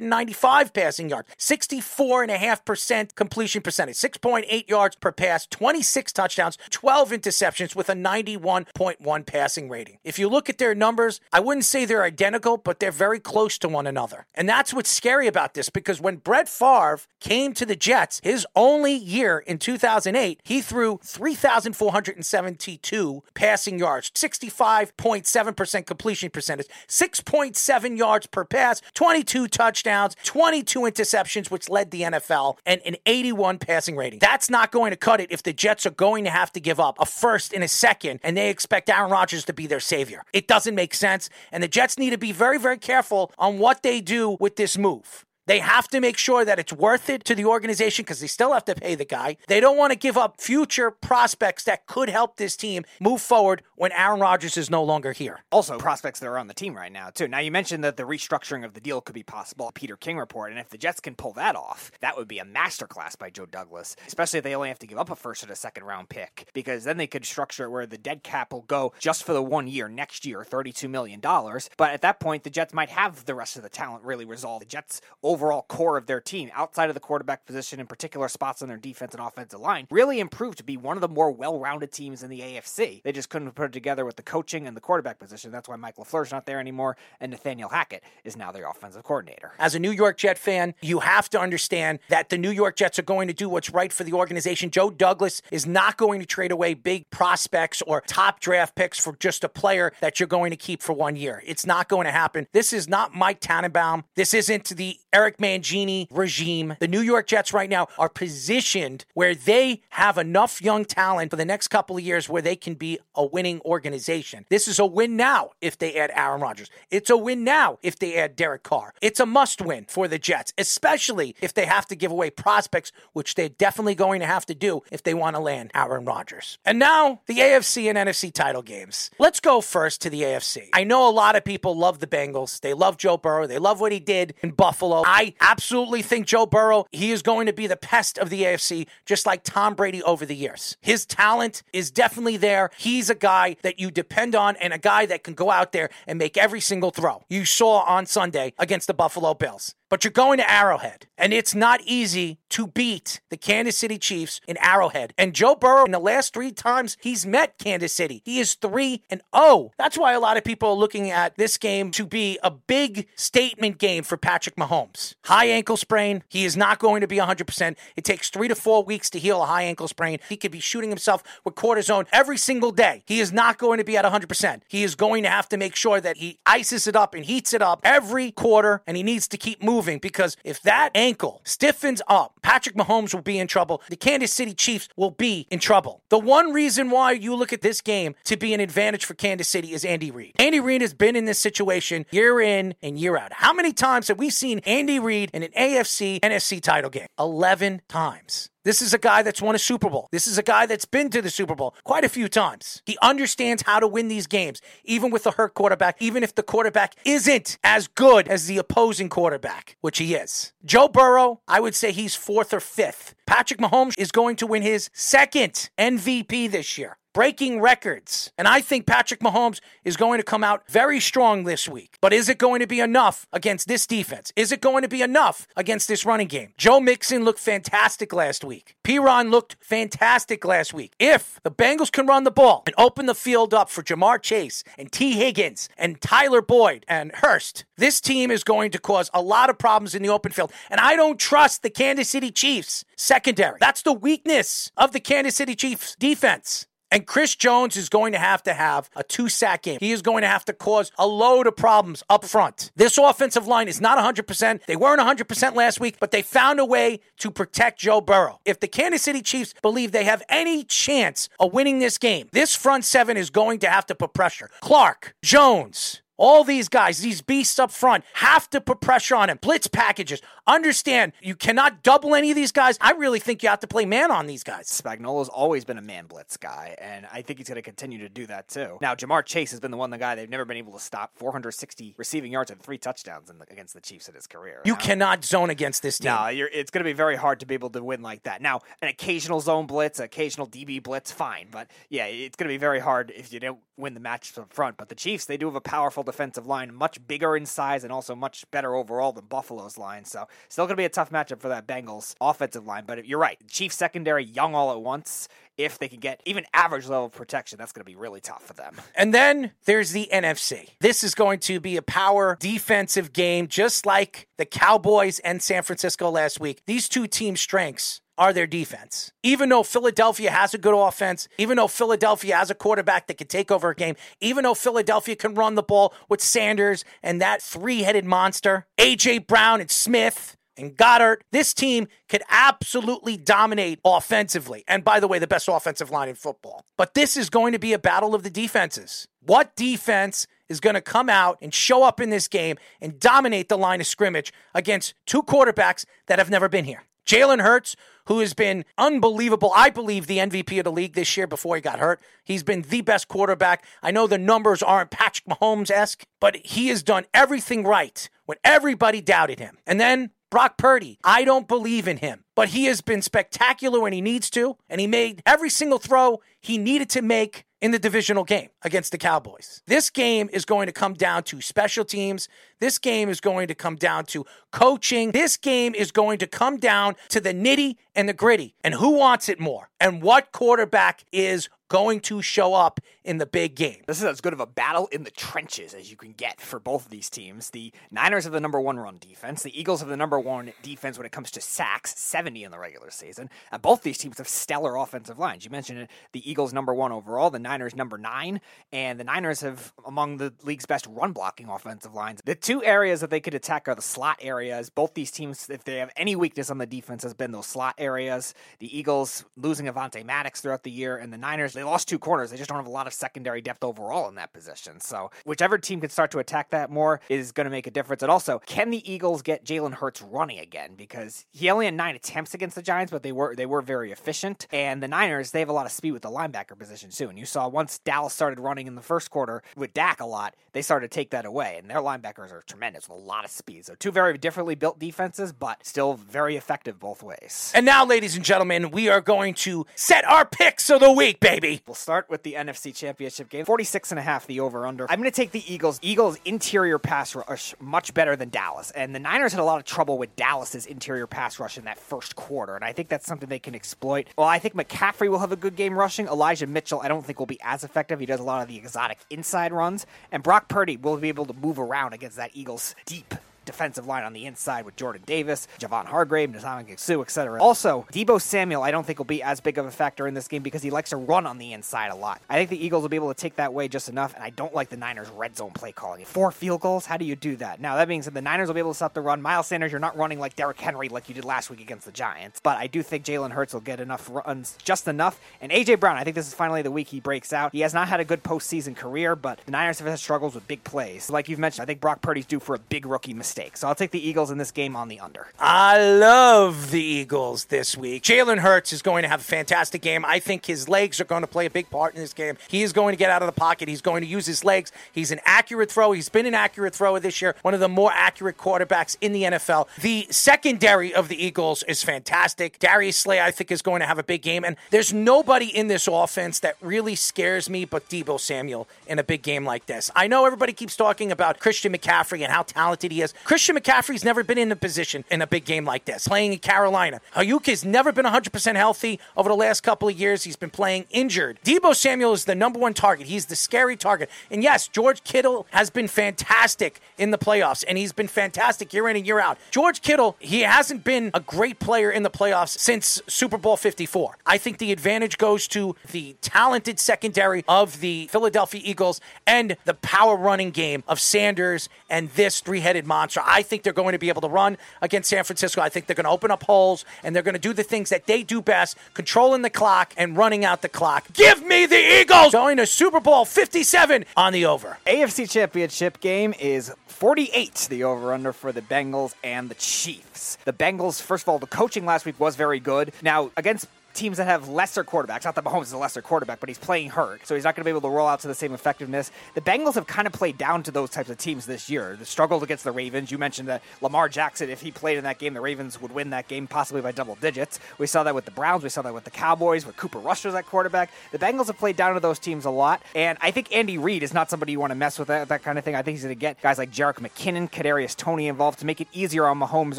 3,695 passing yards, 64.5% completion percentage, 6.8 yards per pass, 26 touchdowns, 12 interceptions with a 91.1 passing rating. If you look at their numbers, I wouldn't say they're identical, but they're very close to one another. And that's what's scary about this because when Brett Favre came to the Jets, his only year in 2008, he threw 3,472 passing yards, 65.7% completion percentage, 6.7 yards per pass, 22 touchdowns, 22 interceptions, which led the NFL, and an 81 passing rating. That's not going to cut it if the Jets are going to have to give up a first and a second, and they expect Aaron Rodgers to be their savior. It doesn't make sense, and the Jets need to be very, very careful on what they do with this move. They have to make sure that it's worth it to the organization because they still have to pay the guy. They don't want to give up future prospects that could help this team move forward when Aaron Rodgers is no longer here. Also, prospects that are on the team right now, too. Now, you mentioned that the restructuring of the deal could be possible, Peter King report, and if the Jets can pull that off, that would be a masterclass by Joe Douglas, especially if they only have to give up a first and a second round pick, because then they could structure it where the dead cap will go just for the one year next year, $32 million. But at that point, the Jets might have the rest of the talent really resolved. The Jets overall core of their team, outside of the quarterback position, in particular spots on their defense and offensive line, really improved to be one of the more well-rounded teams in the AFC. They just couldn't put it together with the coaching and the quarterback position. That's why Mike LaFleur's not there anymore, and Nathaniel Hackett is now their offensive coordinator. As a New York Jet fan, you have to understand that the New York Jets are going to do what's right for the organization. Joe Douglas is not going to trade away big prospects or top draft picks for just a player that you're going to keep for one year. It's not going to happen. This is not Mike Tannenbaum. This isn't the Eric Eric Mangini regime. The New York Jets right now are positioned where they have enough young talent for the next couple of years where they can be a winning organization. This is a win now if they add Aaron Rodgers. It's a win now if they add Derek Carr. It's a must win for the Jets, especially if they have to give away prospects, which they're definitely going to have to do if they want to land Aaron Rodgers. And now the AFC and NFC title games. Let's go first to the AFC. I know a lot of people love the Bengals. They love Joe Burrow. They love what he did in Buffalo. Absolutely think Joe Burrow, he is going to be the pest of the AFC, just like Tom Brady over the years. His talent is definitely there. He's a guy that you depend on and a guy that can go out there and make every single throw. You saw on Sunday against the Buffalo Bills but you're going to Arrowhead. And it's not easy to beat the Kansas City Chiefs in Arrowhead. And Joe Burrow, in the last three times he's met Kansas City, he is 3 and 0. That's why a lot of people are looking at this game to be a big statement game for Patrick Mahomes. High ankle sprain. He is not going to be 100%. It takes three to four weeks to heal a high ankle sprain. He could be shooting himself with cortisone every single day. He is not going to be at 100%. He is going to have to make sure that he ices it up and heats it up every quarter, and he needs to keep moving moving because if that ankle stiffens up, Patrick Mahomes will be in trouble. The Kansas City Chiefs will be in trouble. The one reason why you look at this game to be an advantage for Kansas City is Andy Reid. Andy Reid has been in this situation year in and year out. How many times have we seen Andy Reid in an AFC NFC title game? 11 times. This is a guy that's won a Super Bowl. This is a guy that's been to the Super Bowl quite a few times. He understands how to win these games, even with the hurt quarterback, even if the quarterback isn't as good as the opposing quarterback, which he is. Joe Burrow, I would say he's fourth or fifth. Patrick Mahomes is going to win his second MVP this year breaking records. And I think Patrick Mahomes is going to come out very strong this week. But is it going to be enough against this defense? Is it going to be enough against this running game? Joe Mixon looked fantastic last week. Perine looked fantastic last week. If the Bengals can run the ball and open the field up for Ja'Marr Chase and Tee Higgins and Tyler Boyd and Hurst, this team is going to cause a lot of problems in the open field. And I don't trust the Kansas City Chiefs secondary. That's the weakness of the Kansas City Chiefs defense. And Chris Jones is going to have to have a two sack game. He is going to have to cause a load of problems up front. This offensive line is not 100%. They weren't 100% last week, but they found a way to protect Joe Burrow. If the Kansas City Chiefs believe they have any chance of winning this game, this front seven is going to have to put pressure. Clark, Jones, all these guys, these beasts up front, have to put pressure on him. Blitz packages. Understand, you cannot double any of these guys. I really think you have to play man on these guys. Spagnuolo's always been a man blitz guy, and I think he's going to continue to do that too. Now, Ja'Marr Chase has been the one the guy they've never been able to stop. 460 receiving yards and three touchdowns the, against the Chiefs in his career. You now, cannot zone against this team. No, it's going to be very hard to be able to win like that. Now, an occasional zone blitz, occasional DB blitz, fine, but yeah, it's going to be very hard if you don't win the match up front. But the Chiefs, they do have a powerful defensive line, much bigger in size and also much better overall than Buffalo's line. So still going to be a tough matchup for that Bengals offensive line. But you're right, Chiefs secondary young all at once. If they can get even average level of protection, that's going to be really tough for them. And then there's the NFC. This is going to be a power defensive game, just like the Cowboys and San Francisco last week. These two teams' strengths are their defense. Even though Philadelphia has a good offense, even though Philadelphia has a quarterback that can take over a game, even though Philadelphia can run the ball with Sanders and that three headed monster, A.J. Brown and Smith, and Goedert, this team could absolutely dominate offensively. And by the way, the best offensive line in football. But this is going to be a battle of the defenses. What defense is going to come out and show up in this game and dominate the line of scrimmage against two quarterbacks that have never been here? Jalen Hurts, who has been unbelievable, I believe the MVP of the league this year before he got hurt. He's been the best quarterback. I know the numbers aren't Patrick Mahomes esque, but he has done everything right when everybody doubted him. And then Brock Purdy, I don't believe in him, but he has been spectacular when he needs to, and he made every single throw he needed to make in the divisional game against the Cowboys. This game is going to come down to special teams. This game is going to come down to coaching. This game is going to come down to the nitty and the gritty and who wants it more and what quarterback is going to show up in the big game. This is as good of a battle in the trenches as you can get for both of these teams. The Niners have the number one run defense. The Eagles have the number one defense when it comes to sacks, 70 in the regular season. And both these teams have stellar offensive lines. You mentioned the Eagles number one overall, the Niners number nine, and the Niners have among the league's best run blocking offensive lines. The two areas that they could attack are the slot areas. Both these teams, if they have any weakness on the defense, has been those slot areas. The Eagles losing Avonte Maddox throughout the year, and the Niners, they lost two corners. They just don't have a lot of secondary depth overall in that position. So whichever team can start to attack that more is going to make a difference. And also, can the Eagles get Jalen Hurts running again? Because he only had nine attempts against the Giants, but they were they were very efficient. And the Niners, they have a lot of speed with the linebacker position too. And you saw once Dallas started running in the first quarter with Dak a lot, they started to take that away. And their linebackers are tremendous with a lot of speed. So two very differently built defenses, but still very effective both ways. And now, ladies and gentlemen, we are going to set our picks of the week, baby. We'll start with the NFC Championship game. 46 and a half the over under. I'm going to take the Eagles. Eagles interior pass rush much better than Dallas. And the Niners had a lot of trouble with Dallas's interior pass rush in that first quarter. And I think that's something they can exploit. Well, I think McCaffrey will have a good game rushing. Elijah Mitchell, I don't think will be as effective. He does a lot of the exotic inside runs. And Brock Purdy will be able to move around against that Eagles deep defensive line on the inside with Jordan Davis, Javon Hargrave, Ndamukong Suh, etc. Also, Deebo Samuel, I don't think will be as big of a factor in this game because he likes to run on the inside a lot. I think the Eagles will be able to take that way just enough, and I don't like the Niners' red zone play calling. Four field goals, how do you do that? Now, that being said, the Niners will be able to stop the run. Miles Sanders, you're not running like Derrick Henry like you did last week against the Giants, but I do think Jalen Hurts will get enough runs, just enough. And A.J. Brown, I think this is finally the week he breaks out. He has not had a good postseason career, but the Niners have had struggles with big plays. Like you've mentioned, I think Brock Purdy's due for a big rookie mistake. So I'll take the Eagles in this game on the under. I love the Eagles this week. Jalen Hurts is going to have a fantastic game. I think his legs are going to play a big part in this game. He is going to get out of the pocket. He's going to use his legs. He's an accurate thrower. He's been an accurate thrower this year, one of the more accurate quarterbacks in the NFL. The secondary of the Eagles is fantastic. Darius Slay, I think, is going to have a big game. And there's nobody in this offense that really scares me but Deebo Samuel in a big game like this. I know everybody keeps talking about Christian McCaffrey and how talented he is. Christian McCaffrey's never been in a position in a big game like this, playing in Carolina. Aiyuk has never been 100% healthy over the last couple of years. He's been playing injured. Deebo Samuel is the number one target. He's the scary target. And yes, George Kittle has been fantastic in the playoffs, and he's been fantastic year in and year out. George Kittle, he hasn't been a great player in the playoffs since Super Bowl 54. I think the advantage goes to the talented secondary of the Philadelphia Eagles and the power running game of Sanders and this three headed monster. I think they're going to be able to run against San Francisco. I think they're going to open up holes and they're going to do the things that they do best, controlling the clock and running out the clock. Give me the Eagles going to Super Bowl 57 on the over. AFC Championship game is 48, the over under for the Bengals and the Chiefs. The Bengals, first of all, the coaching last week was very good. Now, against teams that have lesser quarterbacks. Not that Mahomes is a lesser quarterback, but he's playing hurt, so he's not going to be able to roll out to the same effectiveness. The Bengals have kind of played down to those types of teams this year. The struggle against the Ravens. You mentioned that Lamar Jackson, if he played in that game, the Ravens would win that game possibly by double digits. We saw that with the Browns. We saw that with the Cowboys, with Cooper Rush was at quarterback. The Bengals have played down to those teams a lot, and I think Andy Reid is not somebody you want to mess with that, that kind of thing. I think he's going to get guys like Jerick McKinnon, Kadarius Toney involved to make it easier on Mahomes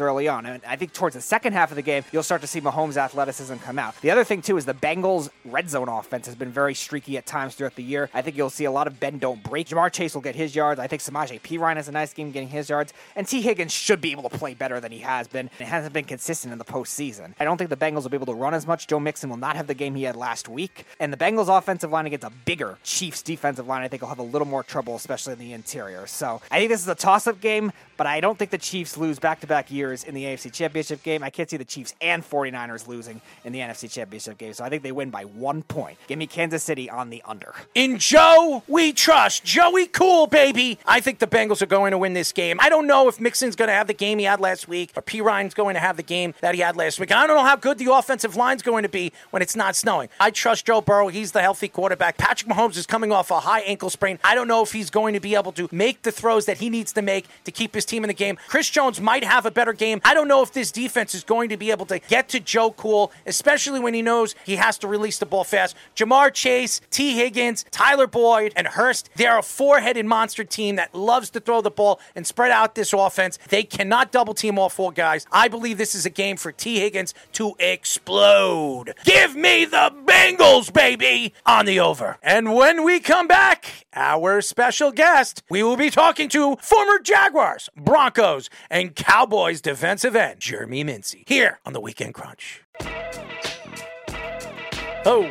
early on. And I think towards the second half of the game, you'll start to see Mahomes' athleticism come out. The other thing too is the Bengals' red zone offense has been very streaky at times throughout the year. I think you'll see a lot of bend don't break. Ja'Marr Chase will get his yards. I think Samaje Perine has a nice game getting his yards. And Tee Higgins should be able to play better than he has been. It hasn't been consistent in the postseason. I don't think the Bengals will be able to run as much. Joe Mixon will not have the game he had last week. And the Bengals' offensive line against a bigger Chiefs defensive line, I think will have a little more trouble, especially in the interior. So I think this is a toss up game, but I don't think the Chiefs lose back to back years in the AFC Championship game. I can't see the Chiefs and 49ers losing in the NFC Championship game. So I think they win by one point. Give me Kansas City on the under. In Joe, we trust. Joey Cool, baby. I think the Bengals are going to win this game. I don't know if Mixon's going to have the game he had last week or Perine's going to have the game that he had last week. I don't know how good the offensive line's going to be when it's not snowing. I trust Joe Burrow. He's the healthy quarterback. Patrick Mahomes is coming off a high ankle sprain. I don't know if he's going to be able to make the throws that he needs to make to keep his team in the game. Chris Jones might have a better game. I don't know if this defense is going to be able to get to Joe Cool, especially when he knows he has to release the ball fast. Ja'Marr Chase, Tee Higgins, Tyler Boyd, and Hurst, they're a four headed monster team that loves to throw the ball and spread out this offense. They cannot double team all four guys. I believe this is a game for Tee Higgins to explode. Give me the Bengals, baby, on the over. And when we come back, our special guest, we will be talking to former Jaguars, Broncos, and Cowboys defensive end, Jeremy Mincey, here on the Weekend Crunch. Oh,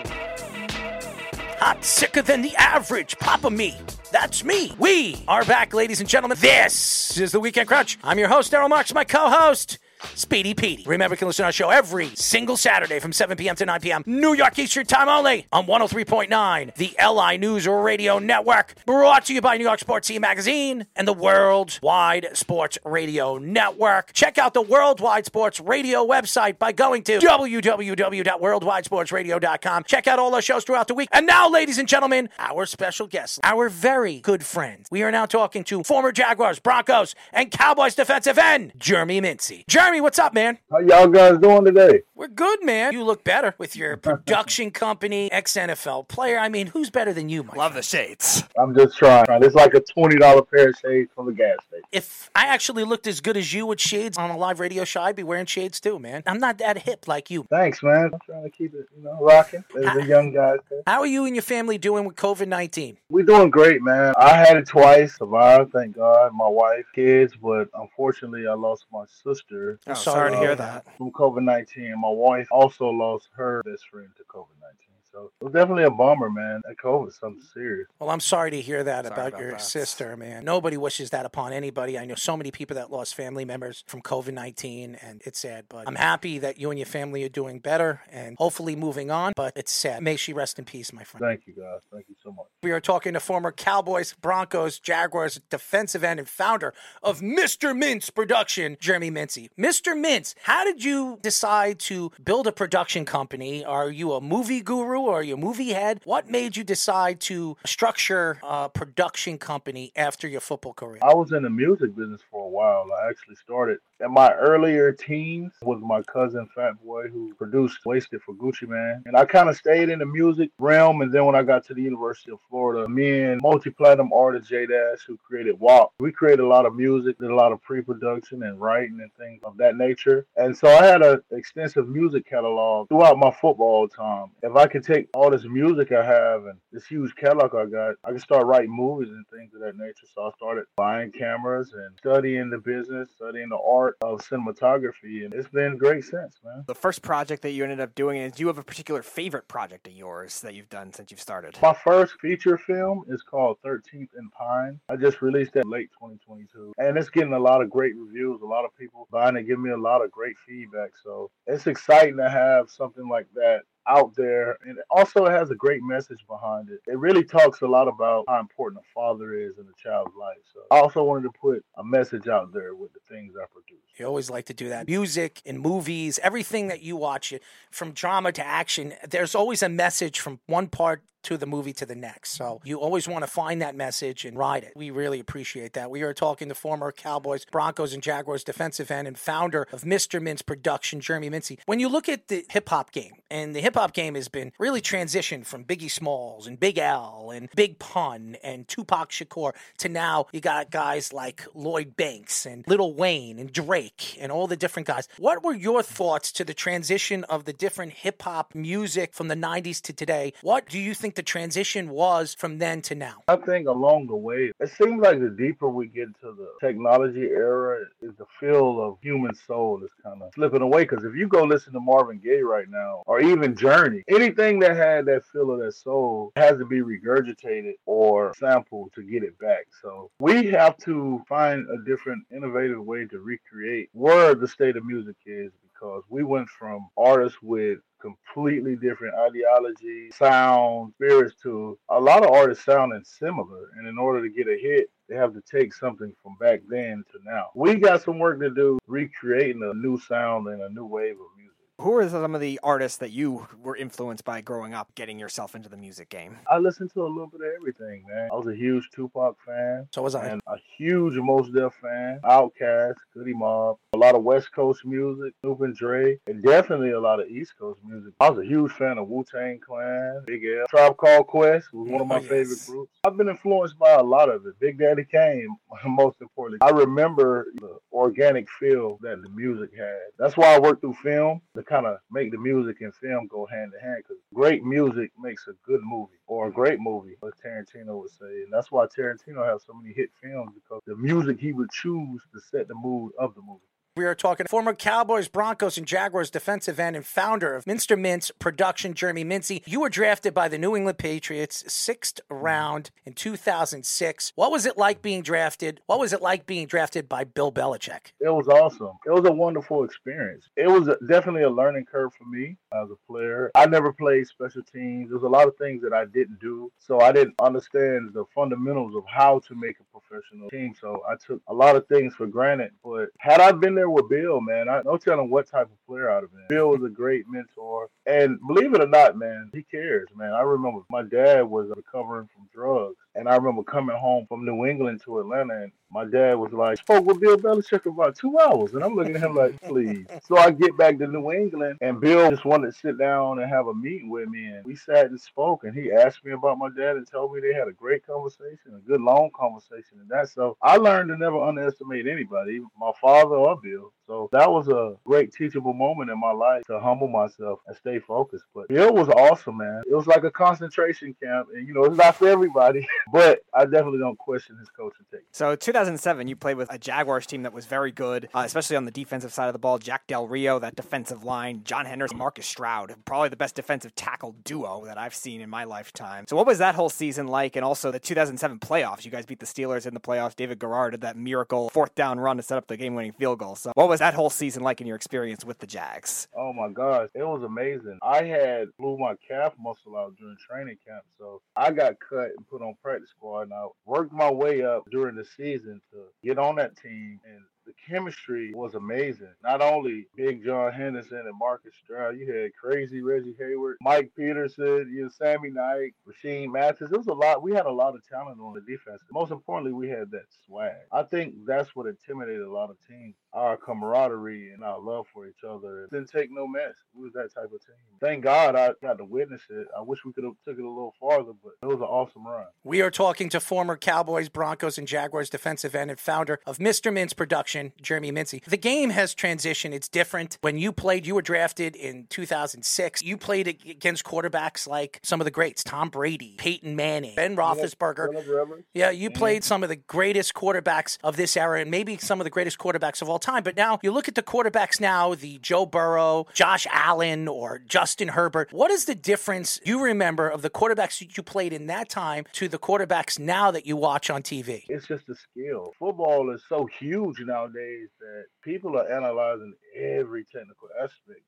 hot sicker than the average, Papa me. That's me. We are back, ladies and gentlemen. This is the Weekend Crunch. I'm your host, Daryl Marks, my co-host. Speedy Petey. Remember, you can listen to our show every single Saturday from 7 p.m. to 9 p.m. New York Eastern Time only on 103.9, the LI News Radio Network. Brought to you by New York Sports Team Magazine and the Worldwide Sports Radio Network. Check out the Worldwide Sports Radio website by going to www.worldwidesportsradio.com. Check out all our shows throughout the week. And now, ladies and gentlemen, our special guest, our very good friend. We are now talking to former Jaguars, Broncos, and Cowboys defensive end, Jeremy Mincey. Jeremy, what's up, man? How y'all guys doing today? We're good, man. You look better with your production company, ex NFL player. I mean, who's better than you, Mike? Love the shades. I'm just trying. It's like a twenty dollar pair of shades from the gas station. If I actually looked as good as you with shades on a live radio show, I'd be wearing shades too, man. I'm not that hip like you. Thanks, man. I'm trying to keep it, you know, rocking. There's the young guys there. How are you and your family doing with COVID 19? We're doing great, man. I had it twice, survived, thank God. My wife, kids, but unfortunately, I lost my sister Oh, sorry sorry, to to hear hear that. that. from COVID 19. My wife also lost her best friend to COVID 19. So it was definitely a bummer, man. That COVID is something serious. Well, I'm sorry to hear that about, about your that. sister, man. Nobody wishes that upon anybody. I know so many people that lost family members from COVID 19, and it's sad. But I'm happy that you and your family are doing better and hopefully moving on. But it's sad. May she rest in peace, my friend. Thank you, guys. Thank you so much. We are talking to former Cowboys, Broncos, Jaguars defensive end and founder of Mr. Mintz Production, Jeremy Mincey. Mr. Mintz, how did you decide to build a production company? Are you a movie guru? Are you a movie head? What made you decide to structure a production company after your football career? I was in the music business for a while. I actually started in my earlier teens with my cousin Fat Boy who produced Wasted for Gucci Mane. And I kind of stayed in the music realm. And then when I got to the University of Florida, me and multi-platinum artist J Dash who created WAP, we created a lot of music, did a lot of pre-production and writing and things of that nature. And so I had an extensive music catalog throughout my football time. If I could take all this music I have and this huge catalog I got, I can start writing movies and things of that nature. So I started buying cameras and studying the business, studying the art of cinematography, and it's been great since, man. The first project that you ended up doing is do you have a particular favorite project of yours that you've done since you've started? My first feature film is called 13th and Pine. I just released that late 2022, and it's getting a lot of great reviews. A lot of people buying it, giving me a lot of great feedback. So it's exciting to have something like that out there and also it has a great message behind it. It really talks a lot about how important a father is in a child's life. So i also wanted to put a message out there with the things i produce. You always like to do that. Music and movies, everything that you watch, from drama to action, there's always a message from one part to the movie to the next. So you always want to find that message and ride it. We really appreciate that. We are talking to former Cowboys, Broncos, and Jaguars defensive end and founder of Mr. Mintz Production, Jeremy Mincey. When you look at the hip hop game, and the hip hop game has been really transitioned from Biggie Smalls and Big L and Big Pun and Tupac Shakur to now you got guys like Lloyd Banks and Lil Wayne and Drake and all the different guys. What were your thoughts to the transition of the different hip hop music from the 90s to today? What do you think the transition was from then to now? I think along the way, it seems like the deeper we get into the technology era, is the feel of human soul is kind of slipping away. Because if you go listen to Marvin Gaye right now, or even Journey, anything that had that feel of that soul has to be regurgitated or sampled to get it back. So we have to find a different, innovative way to recreate where the state of music is. Because we went from artists with completely different ideology, sound, spirits to a lot of artists sounding similar. And in order to get a hit, they have to take something from back then to now. We got some work to do recreating a new sound and a new wave of music. Who are some of the artists that you were influenced by growing up, getting yourself into the music game? I listened to a little bit of everything, man. I was a huge Tupac fan. So was I. And a huge Mos Def fan. Outkast, Goodie Mob. A lot of West Coast music, Snoop and Dre. And definitely a lot of East Coast music. I was a huge fan of Wu-Tang Clan, Big L. Tribe Called Quest was one of my Oh, yes. favorite groups. I've been influenced by a lot of it. Big Daddy Kane, most importantly. I remember the organic feel that the music had. That's why I worked through film to kind of make the music and film go hand in hand. Because great music makes a good movie or a great movie, as Tarantino would say. And that's why Tarantino has so many hit films because the music he would choose to set the mood of the movie. We are talking former Cowboys, Broncos, and Jaguars defensive end and founder of Minster Mints Production, Jeremy Mincey. You were drafted by the New England Patriots, sixth round in 2006. What was it like being drafted? What was it like being drafted by Bill Belichick? It was awesome. It was a wonderful experience. It was a, definitely a learning curve for me as a player. I never played special teams. There's a lot of things that I didn't do, so I didn't understand the fundamentals of how to make a professional team. So I took a lot of things for granted. But had I been there with Bill, man, I no telling what type of player I'd have. Bill was a great mentor, and believe it or not, man, he cares, man. I remember my dad was recovering from drugs. And I remember coming home from New England to Atlanta, and my dad was like, spoke with Bill Belichick about two hours. And I'm looking at him like, please. So I get back to New England, and Bill just wanted to sit down and have a meeting with me. And we sat and spoke, and he asked me about my dad and told me they had a great conversation, a good long conversation. And that, so I learned to never underestimate anybody, my father or Bill. So that was a great teachable moment in my life to humble myself and stay focused. But Bill was awesome, man. It was like a concentration camp, and you know, it's not for everybody. but I definitely don't question his coaching technique. So 2007, you played with a Jaguars team that was very good, uh, especially on the defensive side of the ball. Jack Del Rio, that defensive line, John Henderson, Marcus Stroud, probably the best defensive tackle duo that I've seen in my lifetime. So what was that whole season like? And also the 2007 playoffs. You guys beat the Steelers in the playoffs. David Garrard did that miracle fourth down run to set up the game-winning field goal. So what was that whole season like in your experience with the Jags? Oh my gosh, it was amazing. I had blew my calf muscle out during training camp, so I got cut and put on practice squad, and I worked my way up during the season to get on that team and. The chemistry was amazing. Not only Big John Henderson and Marcus Stroud, you had crazy Reggie Hayward, Mike Peterson, you know, Sammy Knight, Rashean Mathis. It was a lot. We had a lot of talent on the defense. Most importantly, we had that swag. I think that's what intimidated a lot of teams. Our camaraderie and our love for each other. It didn't take no mess. We was that type of team. Thank God I got to witness it. I wish we could have took it a little farther, but it was an awesome run. We are talking to former Cowboys, Broncos, and Jaguars defensive end and founder of Mr. Mint's Production, Jeremy Mincey. The game has transitioned. It's different. When you played, you were drafted in 2006. You played against quarterbacks like some of the greats, Tom Brady, Peyton Manning, Ben Roethlisberger. Yeah, you mm-hmm. played some of the greatest quarterbacks of this era and maybe some of the greatest quarterbacks of all time. But now you look at the quarterbacks now, the Joe Burrow, Josh Allen, or Justin Herbert. What is the difference you remember of the quarterbacks you played in that time to the quarterbacks now that you watch on TV? It's just a skill. Football is so huge nowadays that people are analyzing every technical aspect.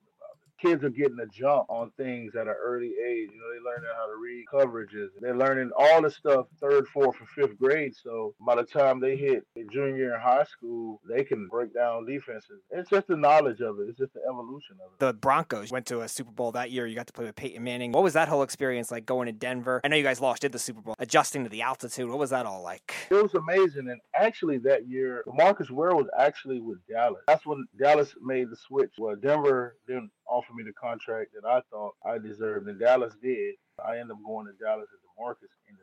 Kids are getting a jump on things at an early age. You know, they're learning how to read coverages. They're learning all the stuff third, fourth, and fifth grade. So by the time they hit junior in high school, they can break down defenses. It's just the knowledge of it. It's just the evolution of it. The Broncos went to a Super Bowl that year. You got to play with Peyton Manning. What was that whole experience like going to Denver? I know you guys lost at the Super Bowl, adjusting to the altitude. What was that all like? It was amazing. And actually, that year, Marcus Ware was actually with Dallas. That's when Dallas made the switch. Well, Denver didn't offer me the contract that I thought I deserved, and Dallas did. I ended up going to Dallas, and Marcus ended up in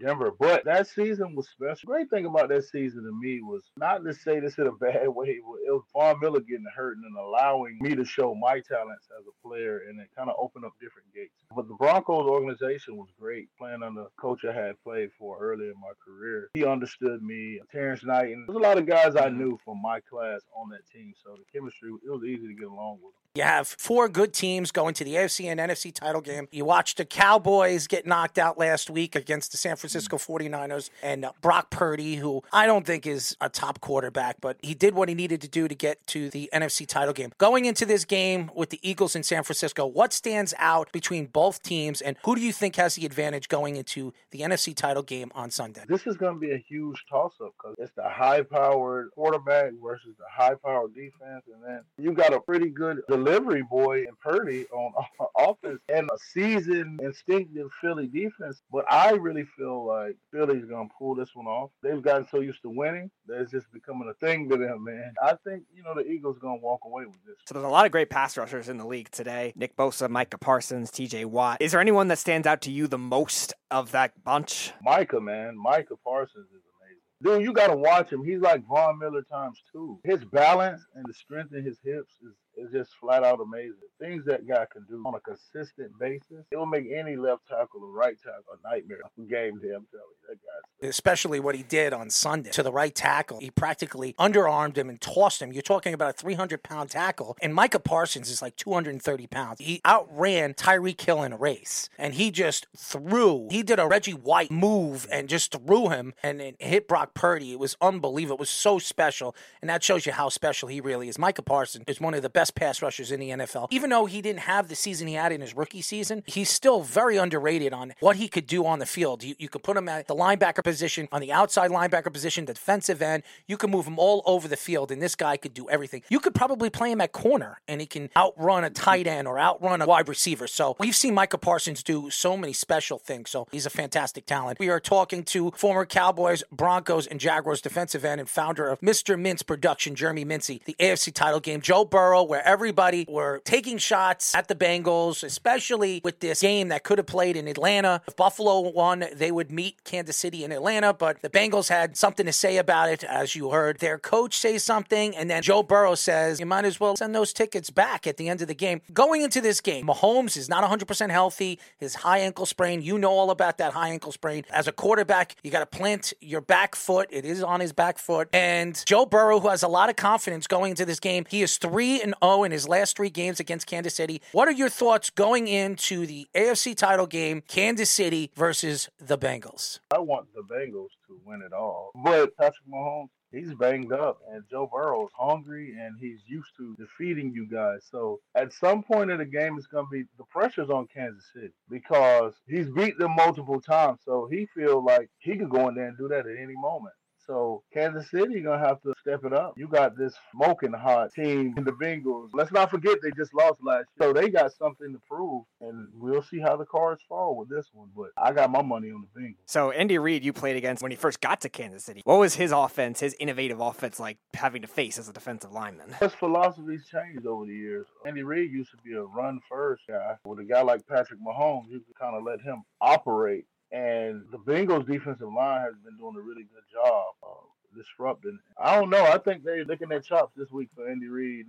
Denver. But that season was special. Great thing about that season to me was not to say this in a bad way, but it was Von Miller getting hurt and allowing me to show my talents as a player, and it kind of opened up different gates. But the Broncos organization was great, playing under a coach I had played for earlier in my career. He understood me. Terrence Knight, and there's a lot of guys I knew from my class on that team, so the chemistry it was easy to get along with. You have four good teams going to the AFC and NFC title game. You watched the Cowboys get knocked out last week against the San Francisco 49ers, and uh, Brock Purdy, who I don't think is a top quarterback, but he did what he needed to do to get to the NFC title game. Going into this game with the Eagles in San Francisco, what stands out between both teams, and who do you think has the advantage going into the NFC title game on Sunday? This is going to be a huge toss up because it's the high powered quarterback versus the high powered defense. And then you got a pretty good delivery boy in Purdy on offense and a seasoned, instinctive Philly defense. But I really feel like Philly's to pull this one off. They've gotten so used to winning that it's just becoming a thing to them, man. I think, you know, the Eagles to walk away with this. So there's a lot of great pass rushers in the league today Nick Bosa, Micah Parsons, TJ Watt. Is there anyone that stands out to you the most of that bunch? Micah, man. Micah Parsons is amazing. Dude, you got to watch him. He's like Von Miller times two. His balance and the strength in his hips is is just flat out amazing. Things that guy can do on a consistent basis, it will make any left tackle or right tackle a nightmare game to him. Tell you that guy. Especially what he did on Sunday to the right tackle. He practically underarmed him and tossed him. You're talking about a 300 pound tackle, and Micah Parsons is like 230 pounds. He outran Tyreek Hill in a race, and he just threw. He did a Reggie White move and just threw him and, and hit Brock Purdy. It was unbelievable. It was so special, and that shows you how special he really is. Micah Parsons is one of the best best pass rushers in the NFL. Even though he didn't have the season he had in his rookie season, he's still very underrated on what he could do on the field. You, you could put him at the linebacker position, on the outside linebacker position, the defensive end. You can move him all over the field, and this guy could do everything. You could probably play him at corner, and he can outrun a tight end or outrun a wide receiver. So we've seen Micah Parsons do so many special things. So he's a fantastic talent. We are talking to former Cowboys, Broncos, and Jaguars defensive end and founder of Mr. Mintz Production, Jeremy Mincey, the AFC title game. Joe Burrow, where everybody were taking shots at the Bengals, especially with this game that could have played in Atlanta. If Buffalo won, they would meet Kansas City in Atlanta, but the Bengals had something to say about it, as you heard. Their coach say something, and then Joe Burrow says, You might as well send those tickets back at the end of the game. Going into this game, Mahomes is not 100% healthy. His high ankle sprain, you know all about that high ankle sprain. As a quarterback, you got to plant your back foot. It is on his back foot. And Joe Burrow, who has a lot of confidence going into this game, he is 3 and 0 in his last three games against Kansas City. What are your thoughts going into the AFC title game, Kansas City versus the Bengals? I want the Bengals to win it all. But Patrick Mahomes, he's banged up, and Joe Burrow is hungry, and he's used to defeating you guys. So at some point in the game, it's going to be the pressure's on Kansas City because he's beat them multiple times. So he feels like he could go in there and do that at any moment. So Kansas City gonna have to step it up. You got this smoking hot team in the Bengals. Let's not forget they just lost last year, so they got something to prove, and we'll see how the cards fall with this one. But I got my money on the Bengals. So Andy Reid, you played against when he first got to Kansas City. What was his offense, his innovative offense, like having to face as a defensive lineman? His philosophy's changed over the years. Andy Reid used to be a run first guy. With a guy like Patrick Mahomes, you could kind of let him operate and the Bengals defensive line has been doing a really good job uh, disrupting. I don't know. I think they're looking at chops this week for Andy Reid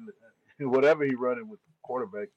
and whatever he's running with the quarterback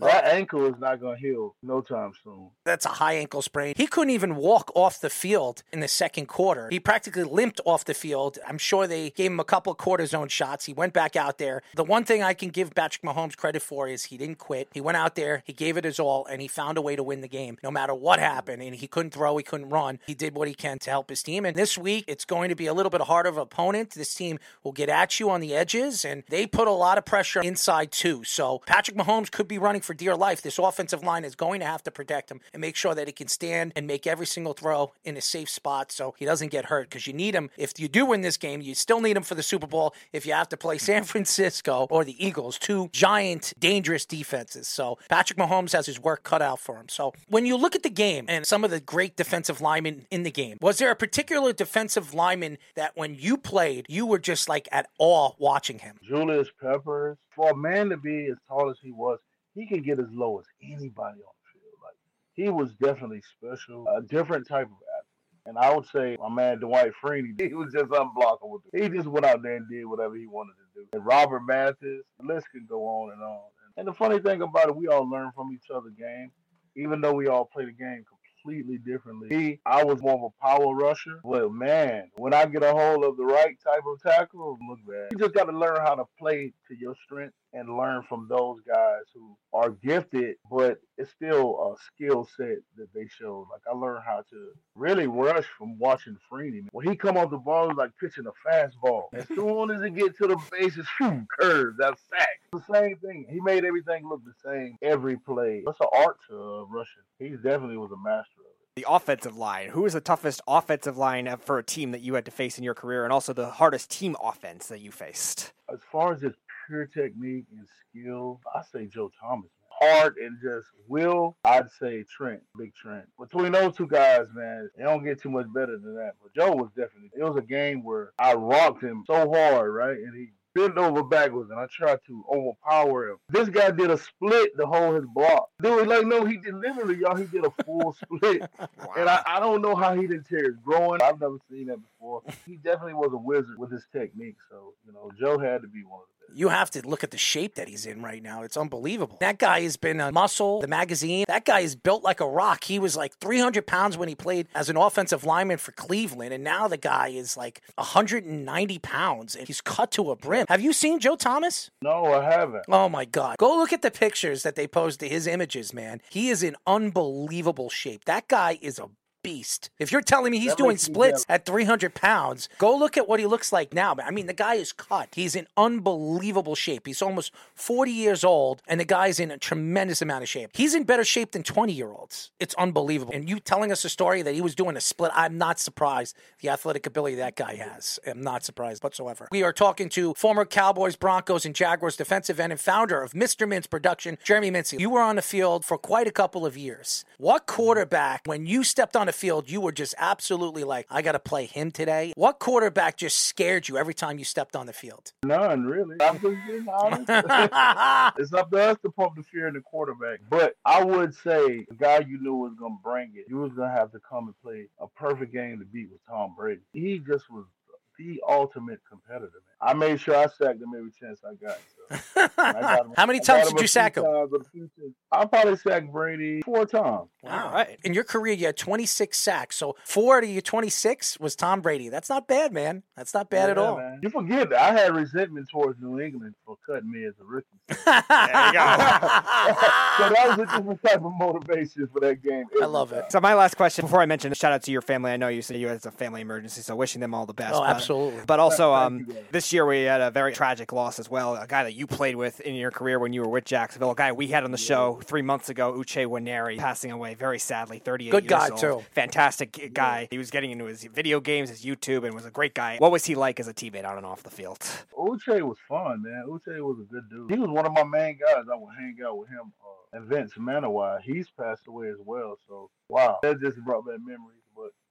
that ankle is not going to heal no time soon. That's a high ankle sprain. He couldn't even walk off the field in the second quarter. He practically limped off the field. I'm sure they gave him a couple cortisone shots. He went back out there. The one thing I can give Patrick Mahomes credit for is he didn't quit. He went out there, he gave it his all, and he found a way to win the game no matter what happened. And he couldn't throw, he couldn't run. He did what he can to help his team. And this week, it's going to be a little bit harder of an opponent. This team will get at you on the edges, and they put a lot of pressure inside too. So Patrick Mahomes could be running for dear life. This offensive line is going to have to protect him and make sure that he can stand and make every single throw in a safe spot so he doesn't get hurt because you need him. If you do win this game, you still need him for the Super Bowl if you have to play San Francisco or the Eagles, two giant, dangerous defenses. So Patrick Mahomes has his work cut out for him. So when you look at the game and some of the great defensive linemen in the game, was there a particular defensive lineman that when you played, you were just like at awe watching him? Julius Peppers. For a man to be as tall as he was, he could get as low as anybody on the field. Like he was definitely special, a different type of athlete. And I would say my man Dwight Freeney, he was just unblockable. He just went out there and did whatever he wanted to do. And Robert Mathis, the list can go on and on. And the funny thing about it, we all learn from each other game, even though we all play the game completely differently. Me, I was more of a power rusher, but man, when I get a hold of the right type of tackle, look bad. You just got to learn how to play to your strength and learn from those guys who are gifted, but it's still a skill set that they showed. Like I learned how to really rush from watching Freeney. When he come off the ball, it's like pitching a fastball. As soon as it get to the bases, phew, curve, that's sack. The same thing. He made everything look the same every play. It's an art to uh, rushing. He definitely was a master of it. The offensive line. Who was the toughest offensive line for a team that you had to face in your career, and also the hardest team offense that you faced? As far as just pure technique and skill, I say Joe Thomas. Hard and just will, I'd say Trent, Big Trent. Between those two guys, man, they don't get too much better than that. But Joe was definitely. It was a game where I rocked him so hard, right, and he bent over backwards and I tried to overpower him. This guy did a split to hold his block. Dude, like, no, he did literally, y'all, he did a full split. wow. And I, I don't know how he didn't tear his groin. I've never seen that before. He definitely was a wizard with his technique. So, you know, Joe had to be one of them you have to look at the shape that he's in right now. It's unbelievable. That guy has been a muscle, the magazine. That guy is built like a rock. He was like 300 pounds when he played as an offensive lineman for Cleveland, and now the guy is like 190 pounds and he's cut to a brim. Have you seen Joe Thomas? No, I haven't. Oh my God. Go look at the pictures that they posed to his images, man. He is in unbelievable shape. That guy is a beast. If you're telling me he's that doing splits at 300 pounds, go look at what he looks like now. I mean, the guy is cut. He's in unbelievable shape. He's almost 40 years old, and the guy's in a tremendous amount of shape. He's in better shape than 20 year olds. It's unbelievable. And you telling us a story that he was doing a split, I'm not surprised. The athletic ability that guy has. I'm not surprised whatsoever. We are talking to former Cowboys, Broncos, and Jaguars defensive end and founder of Mr. Mintz Production, Jeremy Mincey. You were on the field for quite a couple of years. What quarterback, when you stepped on the field, you were just absolutely like, I got to play him today. What quarterback just scared you every time you stepped on the field? None, really. I'm just being honest. it's up to us to pump the fear in the quarterback. But I would say the guy you knew was going to bring it, you was going to have to come and play a perfect game to beat with Tom Brady. He just was the ultimate competitor, man. I made sure I sacked him every chance I got. So I got How many times did you sack him? I probably sacked Brady four times. Wow. All right. In your career, you had 26 sacks. So four out of your 26 was Tom Brady. That's not bad, man. That's not bad yeah, at all. Man. You forget that I had resentment towards New England for cutting me as a rookie. there you go. so that was a different type of motivation for that game. I love it. So my last question before I mention shout out to your family. I know you said you had a family emergency, so wishing them all the best. Oh, but, absolutely. But also, um, this year we had a very tragic loss as well. A guy that you played with in your career when you were with Jacksonville. A guy we had on the show three months ago, Uche Nwaneri, passing away very sadly, 38 Good years guy, old. too. Fantastic guy. He was getting into his video games, his YouTube, and was a great guy. What was he like as a teammate on and off the field? Uche was fun, man. Uche was a good dude. He was one of my main guys. I would hang out with him. Uh, and Vince Manuwai, he's passed away as well. So, wow, that just brought back memories.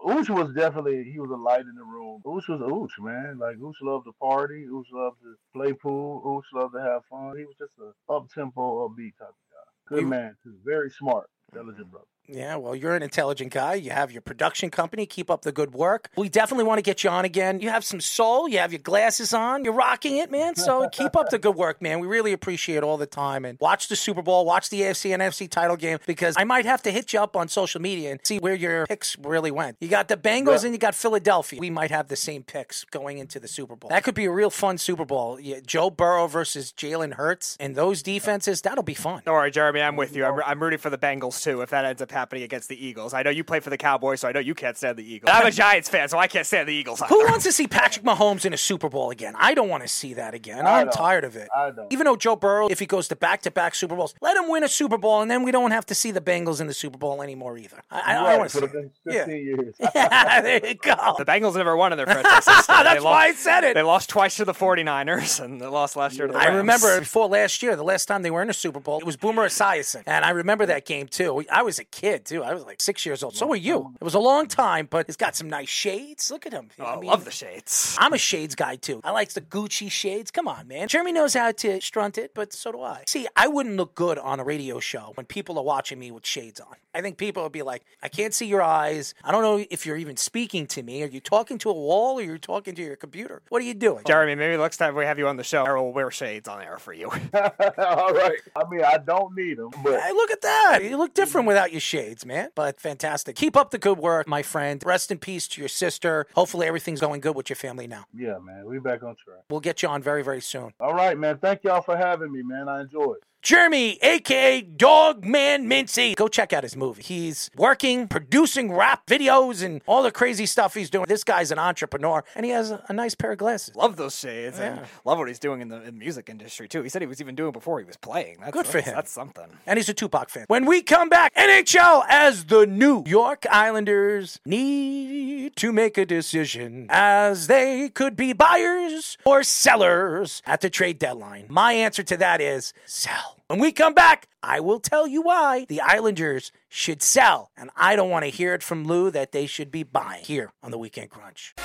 Ooch was definitely he was a light in the room. Ooch was Ooch, man. Like Ooch loved to party. Ooch loved to play pool. Ooch loved to have fun. He was just a up tempo, upbeat type of guy. Good man, too. Very smart, intelligent brother. Yeah, well, you're an intelligent guy. You have your production company. Keep up the good work. We definitely want to get you on again. You have some soul. You have your glasses on. You're rocking it, man. So keep up the good work, man. We really appreciate all the time. And watch the Super Bowl, watch the AFC and NFC title game because I might have to hit you up on social media and see where your picks really went. You got the Bengals yeah. and you got Philadelphia. We might have the same picks going into the Super Bowl. That could be a real fun Super Bowl. Yeah, Joe Burrow versus Jalen Hurts and those defenses. That'll be fun. All right, Jeremy, I'm with you. I'm, I'm rooting for the Bengals too if that ends up happening against the Eagles. I know you play for the Cowboys, so I know you can't stand the Eagles. I'm a Giants fan, so I can't stand the Eagles. Who wants to see Patrick Mahomes in a Super Bowl again? I don't want to see that again. I am don't. tired of it. I don't. Even though Joe Burrow, if he goes to back-to-back Super Bowls, let him win a Super Bowl, and then we don't have to see the Bengals in the Super Bowl anymore either. I, I, right, I want to see. It. Yeah. Years. yeah, there you go. The Bengals never won in their franchise. That's lost, why I said it. They lost twice to the 49ers, and they lost last year to the Rams. I remember before last year, the last time they were in a Super Bowl, it was Boomer Esiason, and I remember that game too. I was a kid too. I was like six years old. So were you. It was a long time, but he's got some nice shades. Look at him. Oh, I mean, love the shades. I'm a shades guy too. I like the Gucci shades. Come on, man. Jeremy knows how to strunt it, but so do I. See, I wouldn't look good on a radio show when people are watching me with shades on. I think people would be like, I can't see your eyes. I don't know if you're even speaking to me. Are you talking to a wall or you're talking to your computer? What are you doing? Jeremy, maybe next time we have you on the show, Errol will wear shades on air for you. All right. I mean, I don't need them, but. Hey, look at that. You look different without your shades, man. But fantastic. Keep up the good work, my friend. Rest in peace to your sister. Hopefully everything's going good with your family now. Yeah, man. We back on track. We'll get you on very, very soon. All right, man. Thank y'all for having me, man. I enjoyed. Jeremy, aka Dogman Mincey. Go check out his movie. He's working, producing rap videos, and all the crazy stuff he's doing. This guy's an entrepreneur, and he has a, a nice pair of glasses. Love those shades and love what he's doing in the in music industry too. He said he was even doing before he was playing. That's, Good for that's- him. That's something. And he's a Tupac fan. When we come back, NHL as the New York Islanders need to make a decision as they could be buyers or sellers at the trade deadline. My answer to that is sell. When we come back, I will tell you why the Islanders should sell. And I don't want to hear it from Lou that they should be buying here on the Weekend Crunch.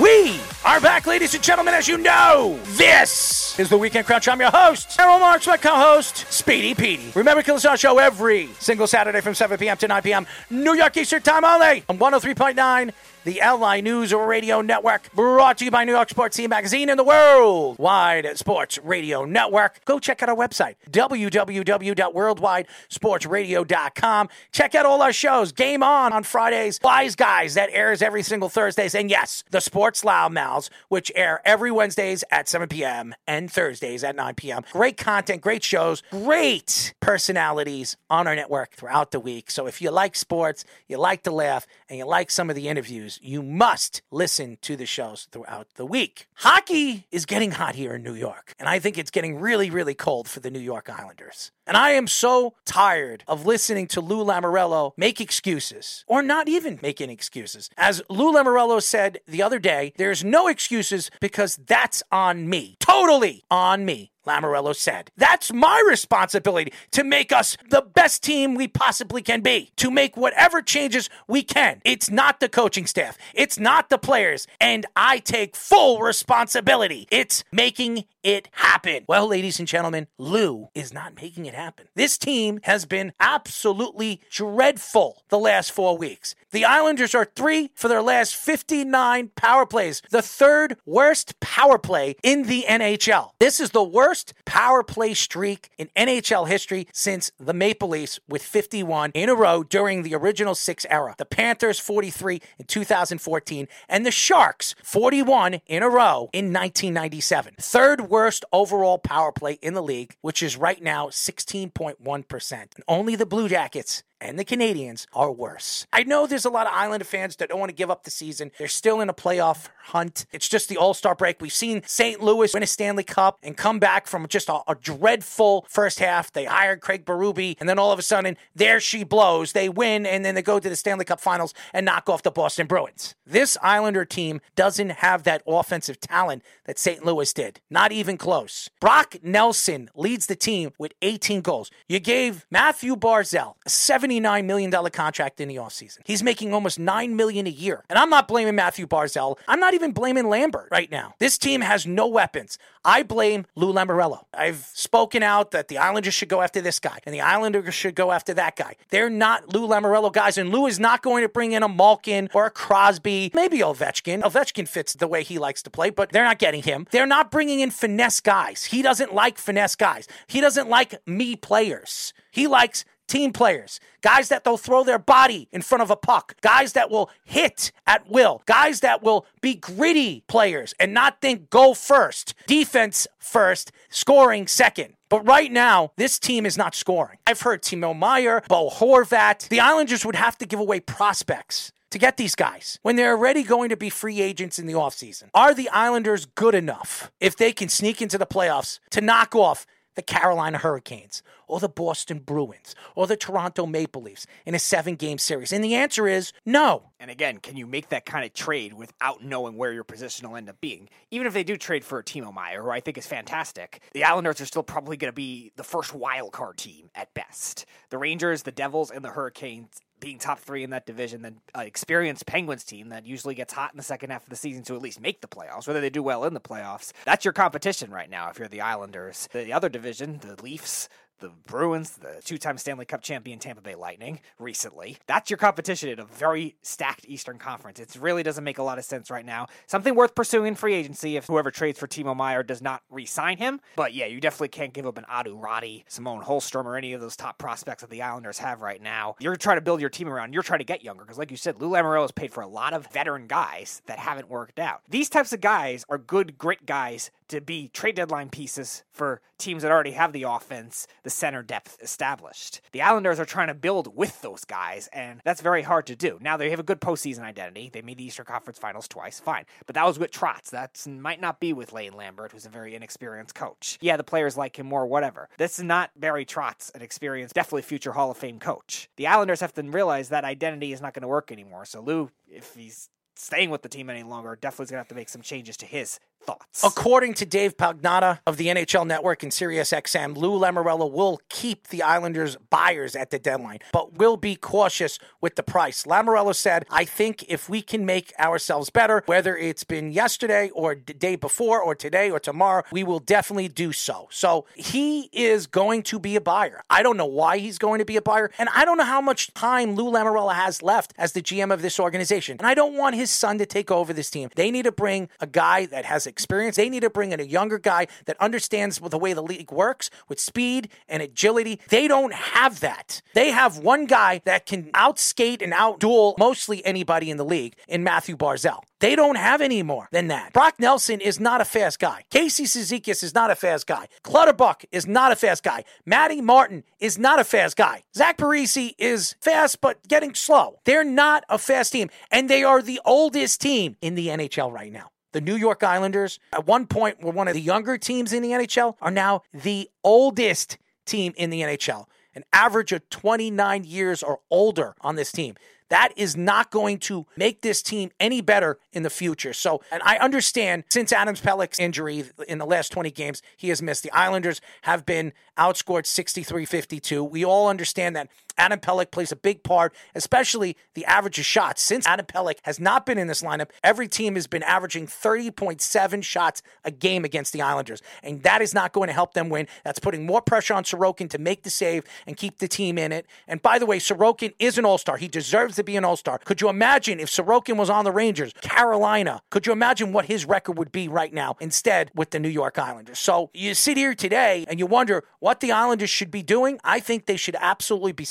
We are back, ladies and gentlemen, as you know. This is the Weekend Crunch. I'm your host, Errol Marks, my co-host, Speedy Petey. Remember, kill our show every single Saturday from 7 p.m. to 9 p.m. New York Eastern Time only on 103.9, the LI News Radio Network. Brought to you by New York Sports Team Magazine and the Worldwide Sports Radio Network. Go check out our website, www.worldwidesportsradio.com. Check out all our shows. Game On on Fridays. Wise Guys, that airs every single Thursdays. And yes, the Sports Loudmouths, which air every Wednesdays at 7 p.m. and Thursdays at 9 p.m. Great content, great shows, great personalities on our network throughout the week. So if you like sports, you like to laugh, and you like some of the interviews, you must listen to the shows throughout the week. Hockey is getting hot here in New York, and I think it's getting really, really cold for the New York Islanders. And I am so tired of listening to Lou Lamoriello make excuses, or not even making excuses. As Lou Lamoriello said the other day, there's no excuses because that's on me. Totally on me. Lamoriello said. That's my responsibility to make us the best team we possibly can be, to make whatever changes we can. It's not the coaching staff, it's not the players, and I take full responsibility. It's making it happen. Well, ladies and gentlemen, Lou is not making it happen. This team has been absolutely dreadful the last four weeks. The Islanders are three for their last 59 power plays, the third worst power play in the NHL. This is the worst power play streak in NHL history since the Maple Leafs with 51 in a row during the original six era. The Panthers 43 in 2014 and the Sharks 41 in a row in 1997. Third worst overall power play in the league, which is right now 16.1%. And only the Blue Jackets and the Canadiens are worse. I know there's a lot of Islander fans that don't want to give up the season. They're still in a playoff hunt. It's just the All Star break. We've seen St. Louis win a Stanley Cup and come back from just a, a dreadful first half. They hired Craig Berube, and then all of a sudden, there she blows. They win, and then they go to the Stanley Cup finals and knock off the Boston Bruins. This Islander team doesn't have that offensive talent that St. Louis did. Not even close. Brock Nelson leads the team with 18 goals. You gave Mathew Barzal a $79 million contract in the offseason. He's making almost 9 million a year. And I'm not blaming Mathew Barzal. I'm not even blaming Lambert right now. This team has no weapons. I blame Lou Lamoriello. I've spoken out that the Islanders should go after this guy and the Islanders should go after that guy. They're not Lou Lamoriello guys, and Lou is not going to bring in a Malkin or a Crosby, maybe Ovechkin. Ovechkin fits the way he likes to play, but they're not getting him. They're not bringing in finesse guys. He doesn't like finesse guys. He doesn't like me players. He likes team players, guys that they'll throw their body in front of a puck, guys that will hit at will, guys that will be gritty players and not think go first, defense first, scoring second. But right now, this team is not scoring. I've heard Timo Meier, Bo Horvat. The Islanders would have to give away prospects to get these guys when they're already going to be free agents in the offseason. Are the Islanders good enough if they can sneak into the playoffs to knock off the Carolina Hurricanes or the Boston Bruins or the Toronto Maple Leafs in a seven game series? And the answer is no. And again, can you make that kind of trade without knowing where your position will end up being? Even if they do trade for Timo Meier, who I think is fantastic, the Islanders are still probably going to be the first wild card team at best. The Rangers, the Devils, and the Hurricanes being top three in that division, then uh, experienced Penguins team that usually gets hot in the second half of the season to at least make the playoffs, whether they do well in the playoffs. That's your competition right now if you're the Islanders. The other division, the Leafs, the Bruins, the two time Stanley Cup champion Tampa Bay Lightning recently. That's your competition in a very stacked Eastern Conference. It really doesn't make a lot of sense right now. Something worth pursuing in free agency if whoever trades for Timo Meier does not re sign him. But yeah, you definitely can't give up an Aatu Räty, Simon Holmstrom, or any of those top prospects that the Islanders have right now. You're trying to build your team around, you're trying to get younger. Because, like you said, Lou Lamoriello has paid for a lot of veteran guys that haven't worked out. These types of guys are good, grit guys to be trade deadline pieces for teams that already have the offense, the center depth established. The Islanders are trying to build with those guys, and that's very hard to do. Now they have a good postseason identity. They made the Eastern Conference Finals twice, fine. But that was with Trotz. That might not be with Lane Lambert, who's a very inexperienced coach. Yeah, the players like him more, whatever. This is not Barry Trotz, an experienced, definitely future Hall of Fame coach. The Islanders have to realize that identity is not going to work anymore. So Lou, if he's staying with the team any longer, definitely is going to have to make some changes to his thoughts. According to Dave Pagnotta of the NHL Network and SiriusXM, Lou Lamoriello will keep the Islanders buyers at the deadline, but will be cautious with the price. Lamoriello said, I think if we can make ourselves better, whether it's been yesterday or the day before or today or tomorrow, we will definitely do so. So he is going to be a buyer. I don't know why he's going to be a buyer, and I don't know how much time Lou Lamoriello has left as the GM of this organization. And I don't want his son to take over this team. They need to bring a guy that has experience. They need to bring in a younger guy that understands the way the league works with speed and agility. They don't have that. They have one guy that can outskate and outduel mostly anybody in the league in Mathew Barzal. They don't have any more than that. Brock Nelson is not a fast guy. Casey Cizikas is not a fast guy. Clutterbuck is not a fast guy. Matty Martin is not a fast guy. Zach Parise is fast but getting slow. They're not a fast team, and they are the oldest team in the NHL right now. The New York Islanders, at one point, were one of the younger teams in the NHL, are now the oldest team in the NHL. An average of 29 years or older on this team. That is not going to make this team any better in the future. So, and I understand since Adams Pelech's injury in the last 20 games, he has missed. The Islanders have been outscored 63 52. We all understand that Adam Pelech plays a big part, especially the average of shots. Since Adam Pelech has not been in this lineup, every team has been averaging 30.7 shots a game against the Islanders. And that is not going to help them win. That's putting more pressure on Sorokin to make the save and keep the team in it. And by the way, Sorokin is an all star. He deserves to be an all star. Could you imagine if Sorokin was on the Rangers, Carolina? Could you imagine what his record would be right now instead with the New York Islanders? So you sit here today and you wonder what the Islanders should be doing. I think they should absolutely be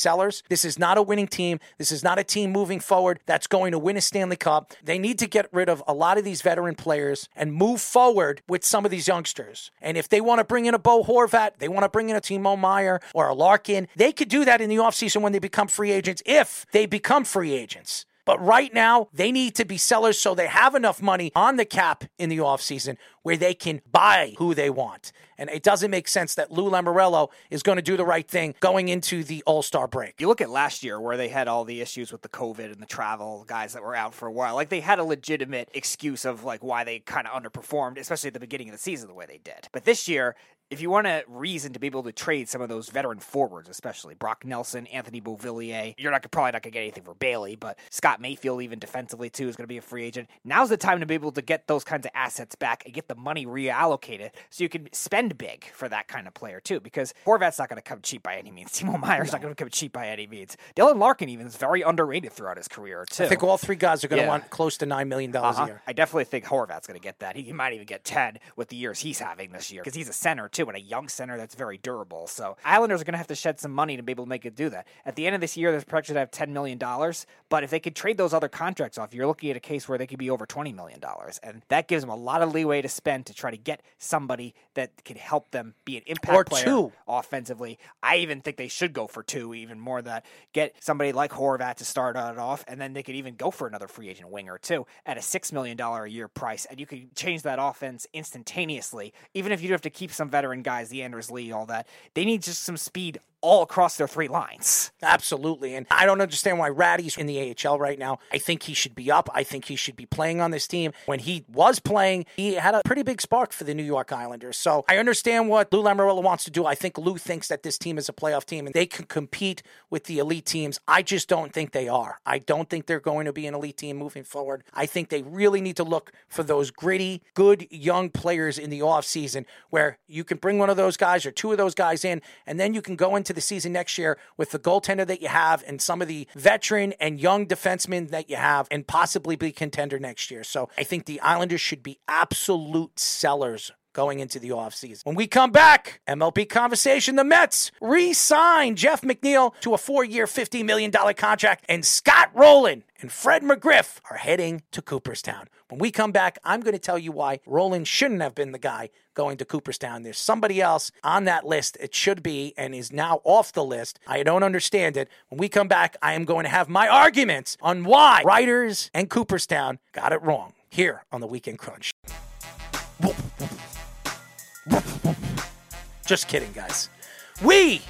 This is not a winning team. This is not a team moving forward that's going to win a Stanley Cup. They need to get rid of a lot of these veteran players and move forward with some of these youngsters. And if they want to bring in a Bo Horvat, they want to bring in a Timo Meier or a Larkin, they could do that in the offseason when they become free agents if they become free agents. But right now, they need to be sellers so they have enough money on the cap in the offseason where they can buy who they want. And it doesn't make sense that Lou Lamoriello is going to do the right thing going into the All Star break. You look at last year where they had all the issues with the COVID and the travel guys that were out for a while. Like they had a legitimate excuse of like why they kind of underperformed, especially at the beginning of the season the way they did. But this year, if you want a reason to be able to trade some of those veteran forwards, especially Brock Nelson, Anthony Beauvillier, you're not probably not gonna get anything for Bailey, but Scott Mayfield, even defensively too, is gonna be a free agent. Now's the time to be able to get those kinds of assets back and get the money reallocated so you can spend big for that kind of player too. Because Horvat's not gonna come cheap by any means. Timo Meier's not gonna come cheap by any means. Dylan Larkin even is very underrated throughout his career too. I think all three guys are going to Yeah. want close to $9 million Uh-huh. a year. I definitely think Horvat's going to get that. He, he might even get 10 with the years he's having this year because he's a center too and a young center that's very durable. So Islanders are going to have to shed some money to be able to make it do that. At the end of this year, they're projected to have $10 million, but if they could trade those other contracts off, you're looking at a case where they could be over $20 million. And that gives them a lot of leeway to spend to try to get somebody that can help them be an impact Or player two. offensively. I even think they should go for two, even more that. Get somebody like Horvat to start it off, and then they could even go for another free agent winger too at a six million dollar a year price, and you could change that offense instantaneously. Even if you do have to keep some veteran guys, the Anders Lee, all that, they need just some speed all across their three lines. Absolutely. And I don't understand why Räty's in the AHL right now. I think he should be up. I think he should be playing on this team. When he was playing, he had a pretty big spark for the New York Islanders. So I understand what Lou Lamoriello wants to do. I think Lou thinks that this team is a playoff team and they can compete with the elite teams. I just don't think they are. I don't think they're going to be an elite team moving forward. I think they really need to look for those gritty, good young players in the offseason where you can bring one of those guys or two of those guys in, and then you can go into the season next year with the goaltender that you have and some of the veteran and young defensemen that you have and possibly be contender next year. So I think the Islanders should be absolute sellers going into the offseason. When we come back, MLB conversation, the Mets re-sign Jeff McNeil to a four-year, $50 million contract, and Scott Rolen and Fred McGriff are heading to Cooperstown. When we come back, I'm going to tell you why Rolen shouldn't have been the guy going to Cooperstown. There's somebody else on that list. It should be and is now off the list. I don't understand it. When we come back, I am going to have my arguments on why writers and Cooperstown got it wrong here on the Weekend Crunch. Just kidding, guys. We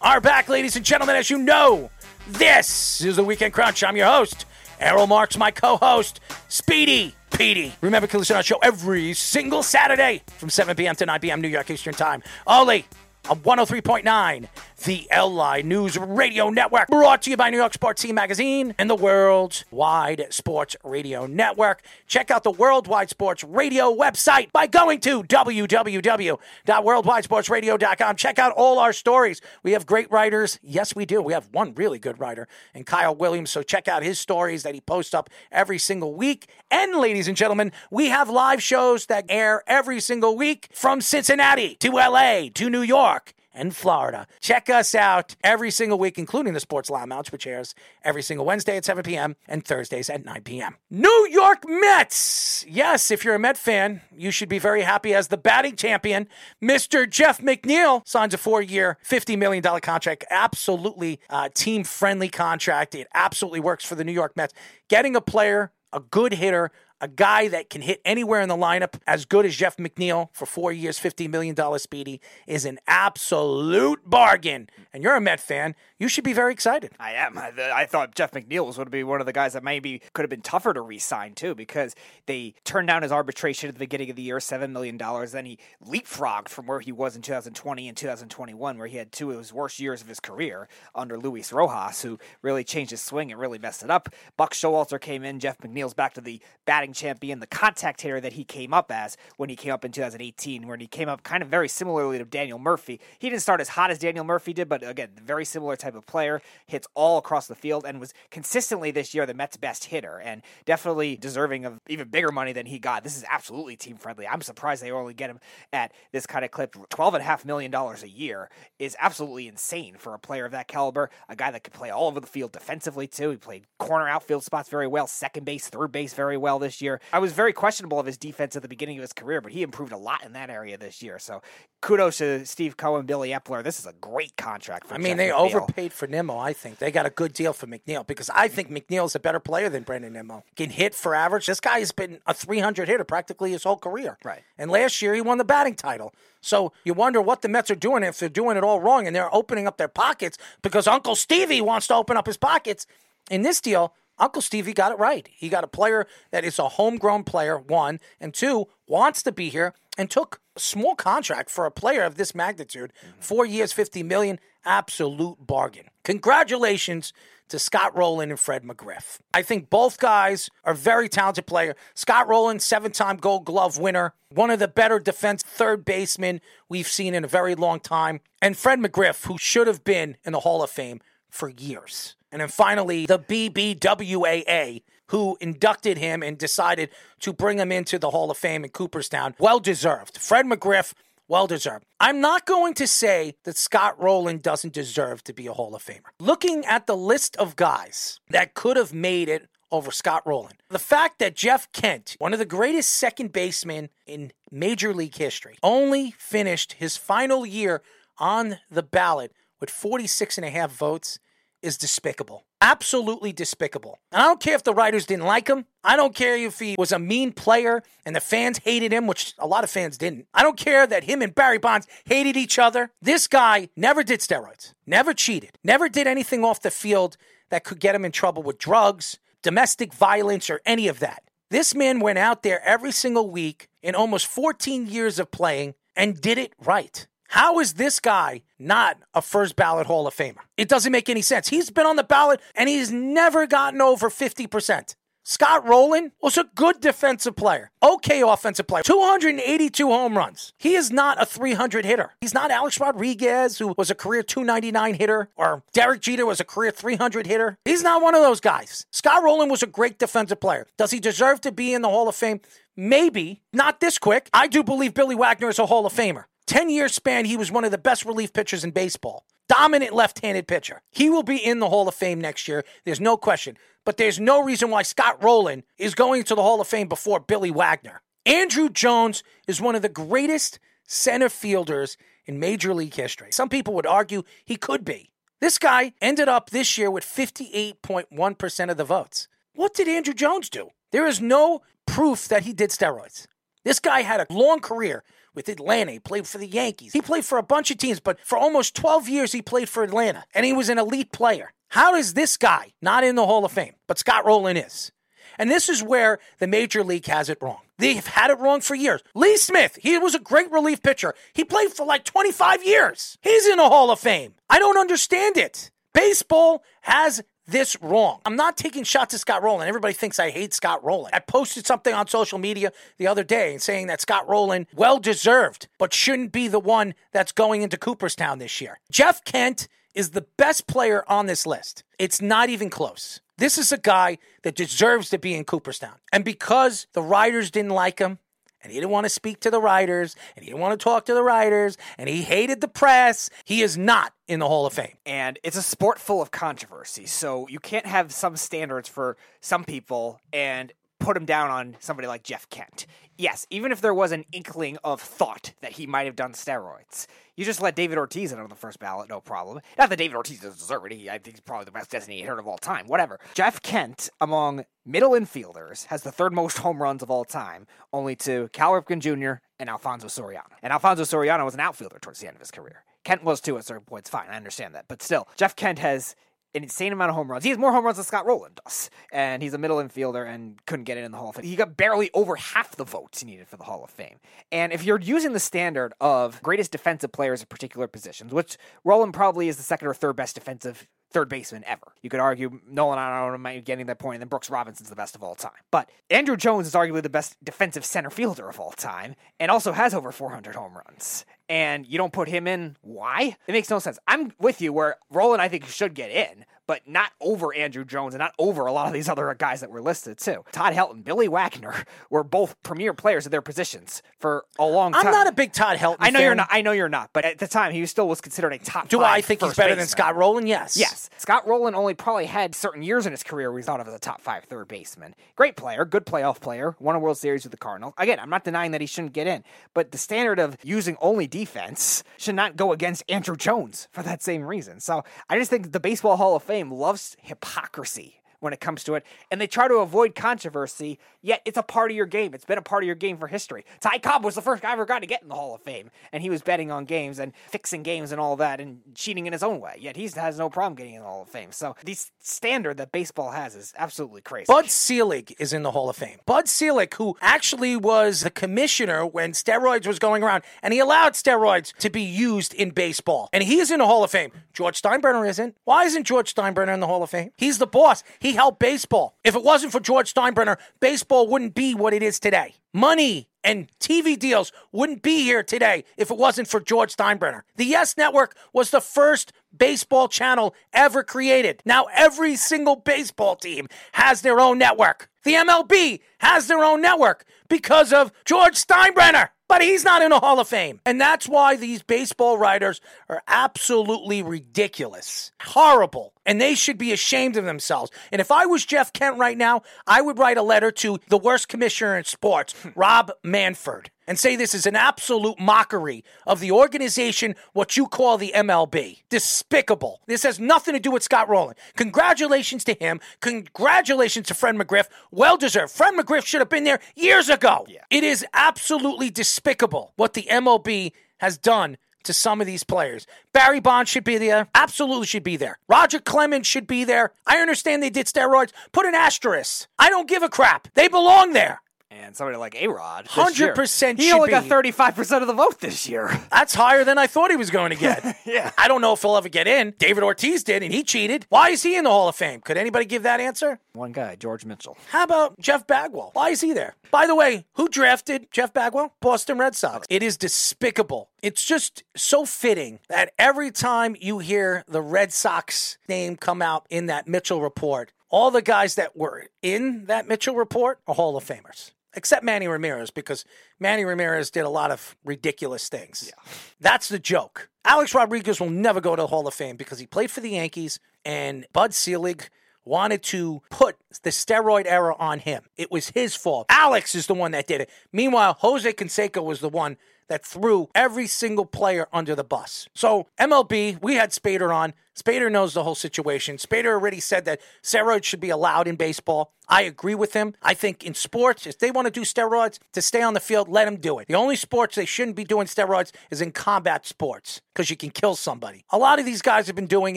are back, ladies and gentlemen. As you know, this is the Weekend Crunch. I'm your host, Errol Marks, my co host, Speedy Petey. Remember, to listen to our show every single Saturday from 7 p.m. to 9 p.m. New York Eastern Time. Only on 103.9, the LI News Radio Network, brought to you by New York Sports Team Magazine and the Worldwide Sports Radio Network. Check out the Worldwide Sports Radio website by going to www.worldwidesportsradio.com. Check out all our stories. We have great writers. Yes, we do. We have one really good writer, and Kyle Williams. So check out his stories that he posts up every single week. And, ladies and gentlemen, we have live shows that air every single week from Cincinnati to LA to New York and Florida. Check us out every single week, including the Sports Lounge, which airs every single Wednesday at 7 p.m. and Thursdays at 9 p.m. New York Mets. Yes, if you're a Met fan, you should be very happy as the batting champion, Mr. Jeff McNeil, signs a four year, $50 million contract. Absolutely uh, team friendly contract. It absolutely works for the New York Mets. Getting a player, a good hitter, a guy that can hit anywhere in the lineup as good as Jeff McNeil for four years, $50 million speedy, is an absolute bargain. And you're a Met fan. You should be very excited. I am. I, I thought Jeff McNeil was going to be one of the guys that maybe could have been tougher to re sign, too, because they turned down his arbitration at the beginning of the year, $7 million. Then he leapfrogged from where he was in 2020 and 2021, where he had two of his worst years of his career under Luis Rojas, who really changed his swing and really messed it up. Buck Showalter came in. Jeff McNeil's back to the batting champion, the contact hitter that he came up as when he came up in 2018, when he came up kind of very similarly to Daniel Murphy. He didn't start as hot as Daniel Murphy did, but again, very similar type of player, hits all across the field, and was consistently this year the Mets' best hitter, and definitely deserving of even bigger money than he got. This is absolutely team friendly. I'm surprised they only get him at this kind of clip. $12.5 million a year is absolutely insane for a player of that caliber, a guy that could play all over the field defensively, too. He played corner outfield spots very well, second base, third base very well this year. I was very questionable of his defense at the beginning of his career, but he improved a lot in that area this year. So kudos to Steve Cohen, Billy Eppler. This is a great contract for I mean, Jeff they McNeil. overpaid for Nimmo, I think. They got a good deal for McNeil because I think McNeil's a better player than Brandon Nimmo. Can hit for average. This guy has been a 300 hitter practically his whole career. Right. And last year he won the batting title. So you wonder what the Mets are doing if they're doing it all wrong and they're opening up their pockets because Uncle Stevie wants to open up his pockets. In this deal, Uncle Stevie got it right. He got a player that is a homegrown player, one, and two, wants to be here and took a small contract for a player of this magnitude. Mm-hmm. Four years, 50 million, absolute bargain. Congratulations to Scott Rolen and Fred McGriff. I think both guys are very talented player. Scott Rolen, seven-time Gold Glove winner, one of the better defense third basemen we've seen in a very long time, and Fred McGriff, who should have been in the Hall of Fame for years. And then finally, the BBWAA, who inducted him and decided to bring him into the Hall of Fame in Cooperstown. Well deserved. Fred McGriff, well deserved. I'm not going to say that Scott Rolen doesn't deserve to be a Hall of Famer. Looking at the list of guys that could have made it over Scott Rolen, the fact that Jeff Kent, one of the greatest second basemen in Major League history, only finished his final year on the ballot with 46 and a half votes is despicable. Absolutely despicable. And I don't care if the writers didn't like him. I don't care if he was a mean player and the fans hated him, which a lot of fans didn't. I don't care that him and Barry Bonds hated each other. This guy never did steroids, never cheated, never did anything off the field that could get him in trouble with drugs, domestic violence, or any of that. This man went out there every single week in almost 14 years of playing and did it right. How is this guy not a first ballot Hall of Famer? It doesn't make any sense. He's been on the ballot and he's never gotten over 50%. Scott Rolen was a good defensive player, okay offensive player, 282 home runs. He is not a 300 hitter. He's not Alex Rodriguez, who was a career 299 hitter, or Derek Jeter was a career 300 hitter. He's not one of those guys. Scott Rolen was a great defensive player. Does he deserve to be in the Hall of Fame? Maybe. Not this quick. I do believe Billy Wagner is a Hall of Famer. 10 year span, he was one of the best relief pitchers in baseball. Dominant left handed pitcher. He will be in the Hall of Fame next year. There's no question. But there's no reason why Scott Rolen is going to the Hall of Fame before Billy Wagner. Andruw Jones is one of the greatest center fielders in Major League history. Some people would argue he could be. This guy ended up this year with 58.1% of the votes. What did Andruw Jones do? There is no proof that he did steroids. This guy had a long career with Atlanta. He played for the Yankees. He played for a bunch of teams, but for almost 12 years, he played for Atlanta, and he was an elite player. How is this guy not in the Hall of Fame, but Scott Rolen is? And this is where the major league has it wrong. They've had it wrong for years. Lee Smith, he was a great relief pitcher. He played for like 25 years. He's in the Hall of Fame. I don't understand it. Baseball has this wrong. I'm not taking shots at Scott Rolen. Everybody thinks I hate Scott Rolen. I posted something on social media the other day saying that Scott Rolen, well deserved, but shouldn't be the one that's going into Cooperstown this year. Jeff Kent is the best player on this list. It's not even close. This is a guy that deserves to be in Cooperstown. And because the writers didn't like him, and he didn't want to speak to the writers, and he didn't want to talk to the writers, and he hated the press. He is not in the Hall of Fame. And it's a sport full of controversy. So you can't have some standards for some people and put him down on somebody like Jeff Kent. Yes, even if there was an inkling of thought that he might have done steroids, you just let David Ortiz in on the first ballot, no problem. Not that David Ortiz doesn't deserve it. He, I think he's probably the best designated hitter of all time. Whatever. Jeff Kent, among middle infielders, has the third most home runs of all time, only to Cal Ripken Jr. and Alfonso Soriano. And Alfonso Soriano was an outfielder towards the end of his career. Kent was too at certain points. Fine, I understand that. But still, Jeff Kent has an insane amount of home runs. He has more home runs than Scott Rolen does. And he's a middle infielder and couldn't get it in the Hall of Fame. He got barely over half the votes he needed for the Hall of Fame. And if you're using the standard of greatest defensive players at particular positions, which Rolen probably is the second or third best defensive third baseman ever. You could argue Nolan Arenado might be getting that point, and then Brooks Robinson's the best of all time. But Andruw Jones is arguably the best defensive center fielder of all time, and also has over 400 home runs. And you don't put him in. Why? It makes no sense. I'm with you where Rolen, I think, should get in, but not over Andruw Jones and not over a lot of these other guys that were listed too. Todd Helton, Billy Wagner were both premier players at their positions for a long time. I'm not a big Todd Helton. I know fan. you're not. I know you're not. But at the time, he still was considered a top. Do I think he's better than. Scott Rolen? Yes. Yes. Scott Rolen only probably had certain years in his career where he's thought of as a top five third baseman. Great player, good playoff player, won a World Series with the Cardinals. Again, I'm not denying that he shouldn't get in, but the standard of using only defense should not go against Andruw Jones for that same reason. So I just think the Baseball Hall of Fame loves hypocrisy when it comes to it, and they try to avoid controversy, yet it's a part of your game. It's been a part of your game for history. Ty Cobb was the first guy I ever got to get in the Hall of Fame, and he was betting on games and fixing games and all that and cheating in his own way, yet he has no problem getting in the Hall of Fame. So the standard that baseball has is absolutely crazy. Bud Selig is in the Hall of Fame. Bud Selig, who actually was the commissioner when steroids was going around, and he allowed steroids to be used in baseball. And he's in the Hall of Fame. George Steinbrenner isn't. Why isn't George Steinbrenner in the Hall of Fame? He's the boss. He helped baseball. If it wasn't for George Steinbrenner, baseball wouldn't be what it is today. Money and TV deals wouldn't be here today if it wasn't for George Steinbrenner. The Yes Network was the first baseball channel ever created. Now every single baseball team has their own network. The MLB has their own network because of George Steinbrenner. But he's not in the Hall of Fame. And that's why these baseball writers are absolutely ridiculous, horrible, and they should be ashamed of themselves. And if I was Jeff Kent right now, I would write a letter to the worst commissioner in sports, hmm. Rob Manfred, and say this is an absolute mockery of the organization, what you call the MLB. Despicable. This has nothing to do with Scott Rolen. Congratulations to him. Congratulations to Fred McGriff. Well deserved. Fred McGriff should have been there years ago. It is absolutely despicable what the MLB has done to some of these players. Barry Bonds should be there. Absolutely should be there. Roger Clemens should be there. I understand they did steroids. Put an asterisk. I don't give a crap. They belong there. Than somebody like A Rod. 100% He should only got 35% of the vote this year. That's higher than I thought he was going to get. Yeah. I don't know if he'll ever get in. David Ortiz did, and he cheated. Why is he in the Hall of Fame? Could anybody give that answer? One guy, George Mitchell. How about Jeff Bagwell? Why is he there? By the way, who drafted Jeff Bagwell? Boston Red Sox. It is despicable. It's just so fitting that every time you hear the Red Sox name come out in that Mitchell report, all the guys that were in that Mitchell report are Hall of Famers. Except Manny Ramirez, because Manny Ramirez did a lot of ridiculous things. That's the joke. Alex Rodriguez will never go to the Hall of Fame because he played for the Yankees and Bud Selig wanted to put the steroid era on him. It was his fault. Alex is the one that did it. Meanwhile, Jose Canseco was the one that threw every single player under the bus. So, MLB, we had Spader on. Spader knows the whole situation. Spader already said that steroids should be allowed in baseball. I agree with him. I think in sports, if they want to do steroids to stay on the field, let them do it. The only sports they shouldn't be doing steroids is in combat sports because you can kill somebody. A lot of these guys have been doing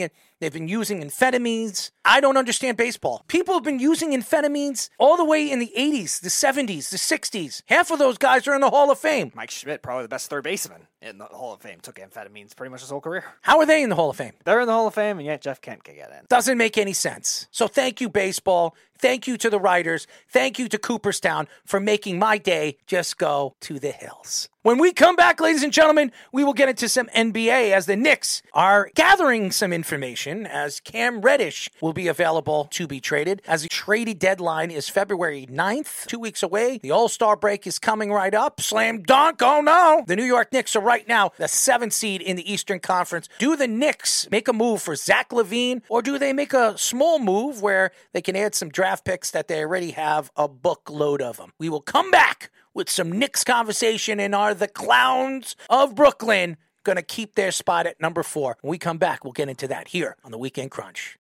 it. They've been using amphetamines. I don't understand baseball. People have been using amphetamines all the way in the 80s, the 70s, the 60s. Half of those guys are in the Hall of Fame. Mike Schmidt, probably the best third baseman in the Hall of Fame, took amphetamines pretty much his whole career. How are they in the Hall of Fame? They're in the Hall of Fame, and yet Jeff Kent can get in. Doesn't make any sense. So thank you, baseball. Thank you to the writers. Thank you to Cooperstown for making my day just go to the hills. When we come back, ladies and gentlemen, we will get into some NBA as the Knicks are gathering some information as Cam Reddish will be available to be traded. As the trading deadline is February 9th, two weeks away. The All Star break is coming right up. Slam dunk. Oh no. The New York Knicks are right now the seventh seed in the Eastern Conference. Do the Knicks make a move for Zach LaVine or do they make a small move where they can add some draft picks that they already have a bookload of them? We will come back with some Knicks conversation and are the clowns of Brooklyn going to keep their spot at number four? When we come back, we'll get into that here on the Weekend Crunch.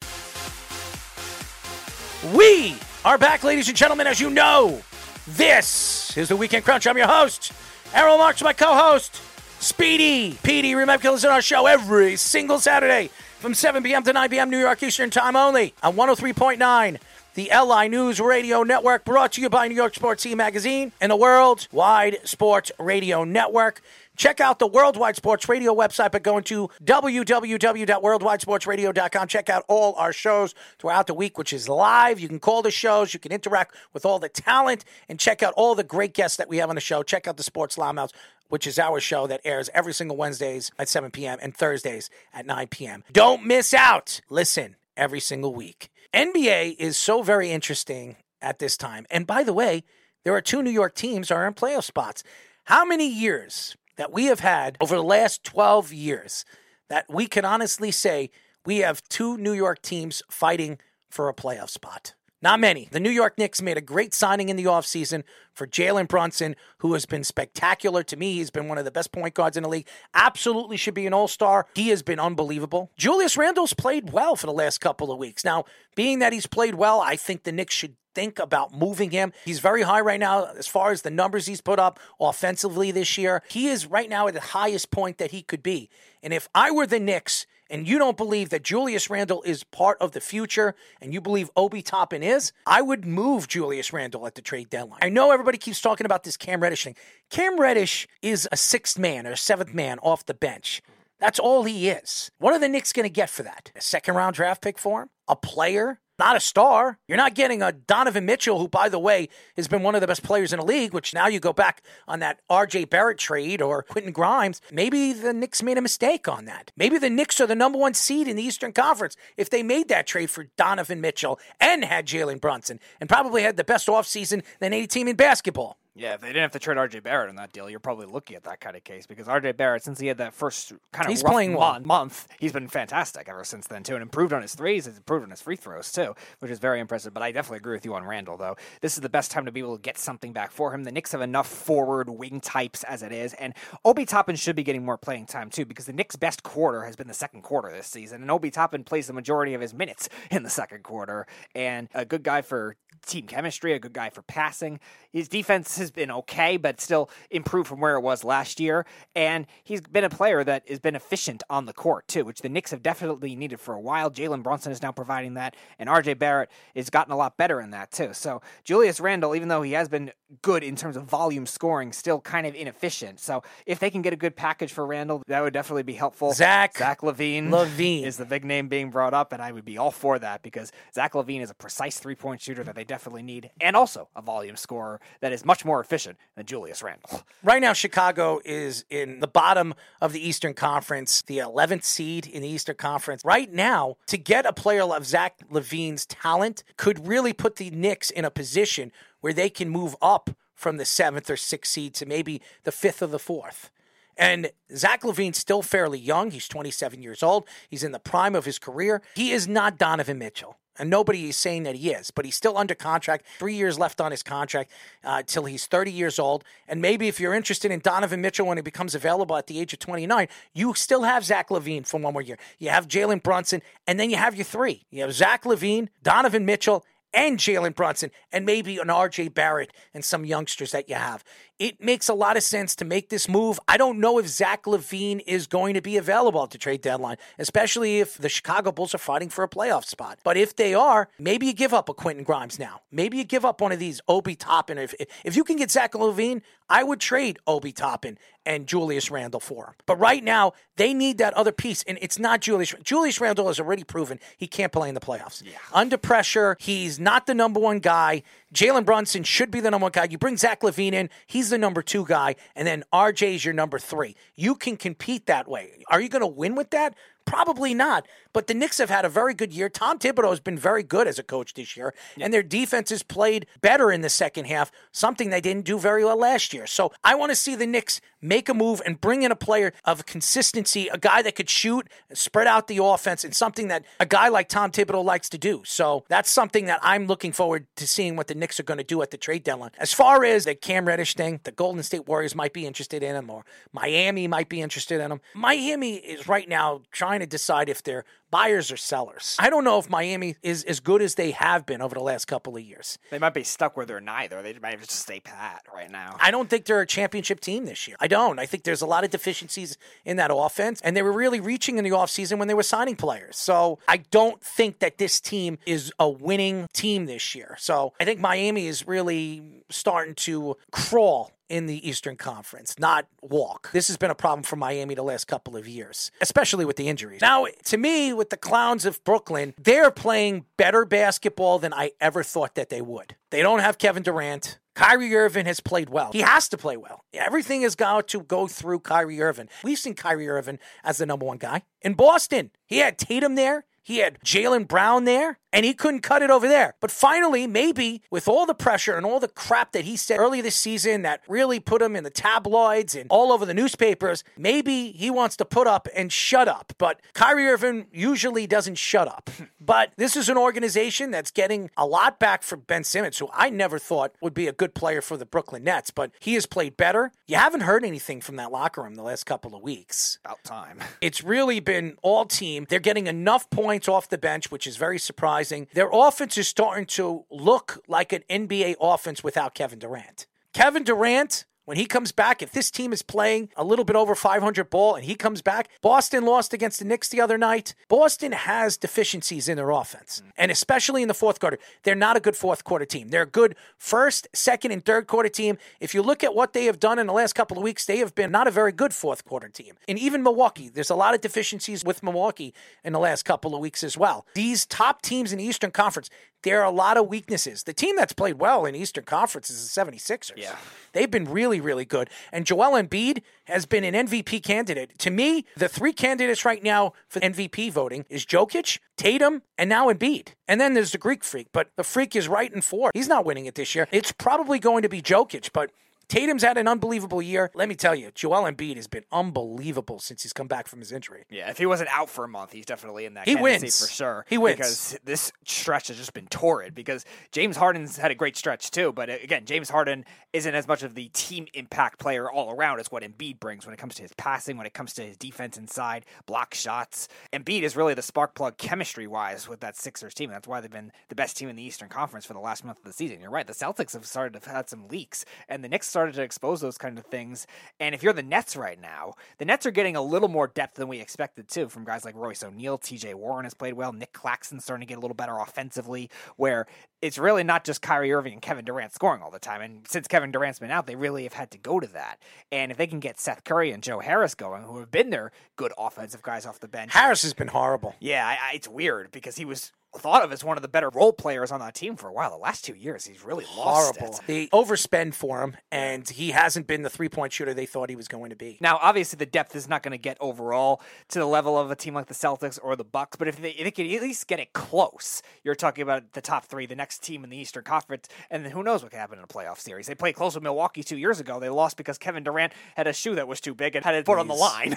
We are back, ladies and gentlemen, as you know. This is the Weekend Crunch. I'm your host, Errol Marks, my co-host, Speedy. Petey, remember to listen to our show every single Saturday from 7 p.m. to 9 p.m. New York Eastern Time only on 103.9 the LI News Radio Network, brought to you by New York Sports E Magazine and the Worldwide Sports Radio Network. Check out the Worldwide Sports Radio website by going to www.worldwidesportsradio.com. Check out all our shows throughout the week, which is live. You can call the shows, you can interact with all the talent, and check out all the great guests that we have on the show. Check out the Sports Loudmouths which is our show that airs every single Wednesdays at 7 p.m. and Thursdays at 9 p.m. Don't miss out. Listen every single week. NBA is so very interesting at this time. And by the way, there are two New York teams are in playoff spots. How many years that we have had over the last 12 years that we can honestly say we have two New York teams fighting for a playoff spot? Not many. The New York Knicks made a great signing in the offseason for Jalen Brunson, who has been spectacular to me. He's been one of the best point guards in the league. Absolutely should be an all star. He has been unbelievable. Julius Randle's played well for the last couple of weeks. Now, being that he's played well, I think the Knicks should think about moving him. He's very high right now as far as the numbers he's put up offensively this year. He is right now at the highest point that he could be. And if I were the Knicks, and you don't believe that Julius Randle is part of the future and you believe Obi Toppin is, I would move Julius Randle at the trade deadline. I know everybody keeps talking about this Cam Reddish thing. Cam Reddish is a sixth man or a seventh man off the bench. That's all he is. What are the Knicks going to get for that? A second round draft pick for him? A player? Not a star. You're not getting a Donovan Mitchell, who, by the way, has been one of the best players in the league, which now you go back on that RJ Barrett trade or Quentin Grimes. Maybe the Knicks made a mistake on that. Maybe the Knicks are the number one seed in the Eastern Conference if they made that trade for Donovan Mitchell and had Jalen Brunson and probably had the best offseason than any team in basketball. Yeah, if they didn't have to trade RJ Barrett on that deal, you're probably looking at that kind of case because RJ Barrett, since he had that first kind of He's playing well. month, he's been fantastic ever since then too, and improved on his threes, has improved on his free throws too, which is very impressive. But I definitely agree with you on Randle though. This is the best time to be able to get something back for him. The Knicks have enough forward wing types as it is, and Obi Toppin should be getting more playing time too because the Knicks' best quarter has been the second quarter this season, and Obi Toppin plays the majority of his minutes in the second quarter, and a good guy for team chemistry, a good guy for passing. His defense has been okay, but still improved from where it was last year. And he's been a player that has been efficient on the court, too, which the Knicks have definitely needed for a while. Jalen Brunson is now providing that, and RJ Barrett has gotten a lot better in that, too. So Julius Randle, even though he has been good in terms of volume scoring, still kind of inefficient. So if they can get a good package for Randle, that would definitely be helpful. Zach Zach LaVine, LaVine. is the big name being brought up, and I would be all for that because Zach LaVine is a precise three point shooter that they definitely need, and also a volume scorer that is much more efficient than Julius Randle. Right now, Chicago is in the bottom of the Eastern Conference, the 11th seed in the Eastern Conference. Right now, to get a player of Zach LaVine's talent could really put the Knicks in a position where they can move up from the seventh or sixth seed to maybe the fifth or the fourth. And Zach LaVine's still fairly young. He's 27 years old. He's in the prime of his career. He is not Donovan Mitchell. And nobody is saying that he is, but he's still under contract. Three years left on his contract uh, till he's 30 years old. And maybe if you're interested in Donovan Mitchell when he becomes available at the age of 29, you still have Zach LaVine for one more year. You have Jalen Brunson, and then you have your three. You have Zach LaVine, Donovan Mitchell, and Jalen Brunson, and maybe an RJ Barrett and some youngsters that you have. It makes a lot of sense to make this move. I don't know if Zach LaVine is going to be available at the trade deadline, especially if the Chicago Bulls are fighting for a playoff spot. But if they are, maybe you give up a Quentin Grimes now. Maybe you give up one of these Obi Toppin. If, if you can get Zach LaVine, I would trade Obi Toppin and Julius Randle for him. But right now, they need that other piece, and it's not Julius. Julius Randle has already proven he can't play in the playoffs. Yeah. Under pressure, he's not the number one guy. Jalen Brunson should be the number one guy. You bring Zach LaVine in, he's the number two guy, and then RJ is your number three. You can compete that way. Are you going to win with that? Probably not. But the Knicks have had a very good year. Tom Thibodeau has been very good as a coach this year, and their defense has played better in the second half, something they didn't do very well last year. So I want to see the Knicks make a move and bring in a player of consistency, a guy that could shoot, spread out the offense, and something that a guy like Tom Thibodeau likes to do. So that's something that I'm looking forward to seeing what the Knicks are going to do at the trade deadline. As far as the Cam Reddish thing, the Golden State Warriors might be interested in him, or Miami might be interested in him. Miami is right now trying to decide if they're buyers or sellers. I don't know if Miami is as good as they have been over the last couple of years. They might be stuck where they're neither. They might just stay pat right now. I don't think they're a championship team this year. I don't. I think there's a lot of deficiencies in that offense, and they were really reaching in the offseason when they were signing players. So I don't think that this team is a winning team this year. So I think Miami is really starting to crawl in the Eastern Conference, not walk. This has been a problem for Miami the last couple of years, especially with the injuries. Now, to me, with the Clowns of Brooklyn, they're playing better basketball than I ever thought that they would. They don't have Kevin Durant. Kyrie Irving has played well. He has to play well. Everything has got to go through Kyrie Irving. We've seen Kyrie Irving as the number one guy. In Boston, he had Tatum there. He had Jaylen Brown there, and he couldn't cut it over there. But finally, maybe with all the pressure and all the crap that he said early this season that really put him in the tabloids and all over the newspapers, maybe he wants to put up and shut up. But Kyrie Irving usually doesn't shut up. But this is an organization that's getting a lot back from Ben Simmons, who I never thought would be a good player for the Brooklyn Nets, but he has played better. You haven't heard anything from that locker room the last couple of weeks. About time. It's really been all team. They're getting enough points off the bench, which is very surprising. Their offense is starting to look like an NBA offense without Kevin Durant. Kevin Durant, when he comes back, if this team is playing a little bit over 500 ball and he comes back, Boston lost against the Knicks the other night. Boston has deficiencies in their offense, mm. and especially in the fourth quarter. They're not a good fourth quarter team. They're a good first, second, and third quarter team. If you look at what they have done in the last couple of weeks, they have been not a very good fourth quarter team. And even Milwaukee, there's a lot of deficiencies with Milwaukee in the last couple of weeks as well. These top teams in the Eastern Conference, there are a lot of weaknesses. The team that's played well in Eastern Conference is the 76ers. Yeah. They've been really, really good. And Joel Embiid has been an MVP candidate. To me, the three candidates right now for MVP voting is Jokic, Tatum, and now Embiid. And then there's the Greek freak, but the freak is right in four. He's not winning it this year. It's probably going to be Jokic, but Tatum's had an unbelievable year. Let me tell you, Joel Embiid has been unbelievable since he's come back from his injury. Yeah, if he wasn't out for a month, he's definitely in that. He wins. for sure. He wins. because this stretch has just been torrid. Because James Harden's had a great stretch too, but uh, again, James Harden isn't as much of the team impact player all around as what Embiid brings when it comes to his passing, when it comes to his defense inside, block shots. Embiid is really the spark plug chemistry wise with that Sixers team. That's why they've been the best team in the Eastern Conference for the last month of the season. You're right. The Celtics have started to have had some leaks, and the Knicks started to expose those kind of things. And if you're the Nets right now, the Nets are getting a little more depth than we expected too from guys like Royce O'Neale, T.J. Warren has played well, Nick Claxton's starting to get a little better offensively. Where it's really not just Kyrie Irving and Kevin Durant scoring all the time. And since Kevin Durant's been out, they really have had to go to that. And if they can get Seth Curry and Joe Harris going, who have been their good offensive guys off the bench, Harris has been horrible. yeah, I, I, it's weird because he was thought of as one of the better role players on that team for a while. The last two years, he's really lost Horrible. it. They overspend for him, and he hasn't been the three point shooter they thought he was going to be. Now, obviously, the depth is not going to get overall to the level of a team like the Celtics or the Bucks, but if they, if they can at least get it close, you're talking about the top three, the next team in the Eastern Conference, and then who knows what can happen in a playoff series. They played close with Milwaukee two years ago. They lost because Kevin Durant had a shoe that was too big and had it put on the line.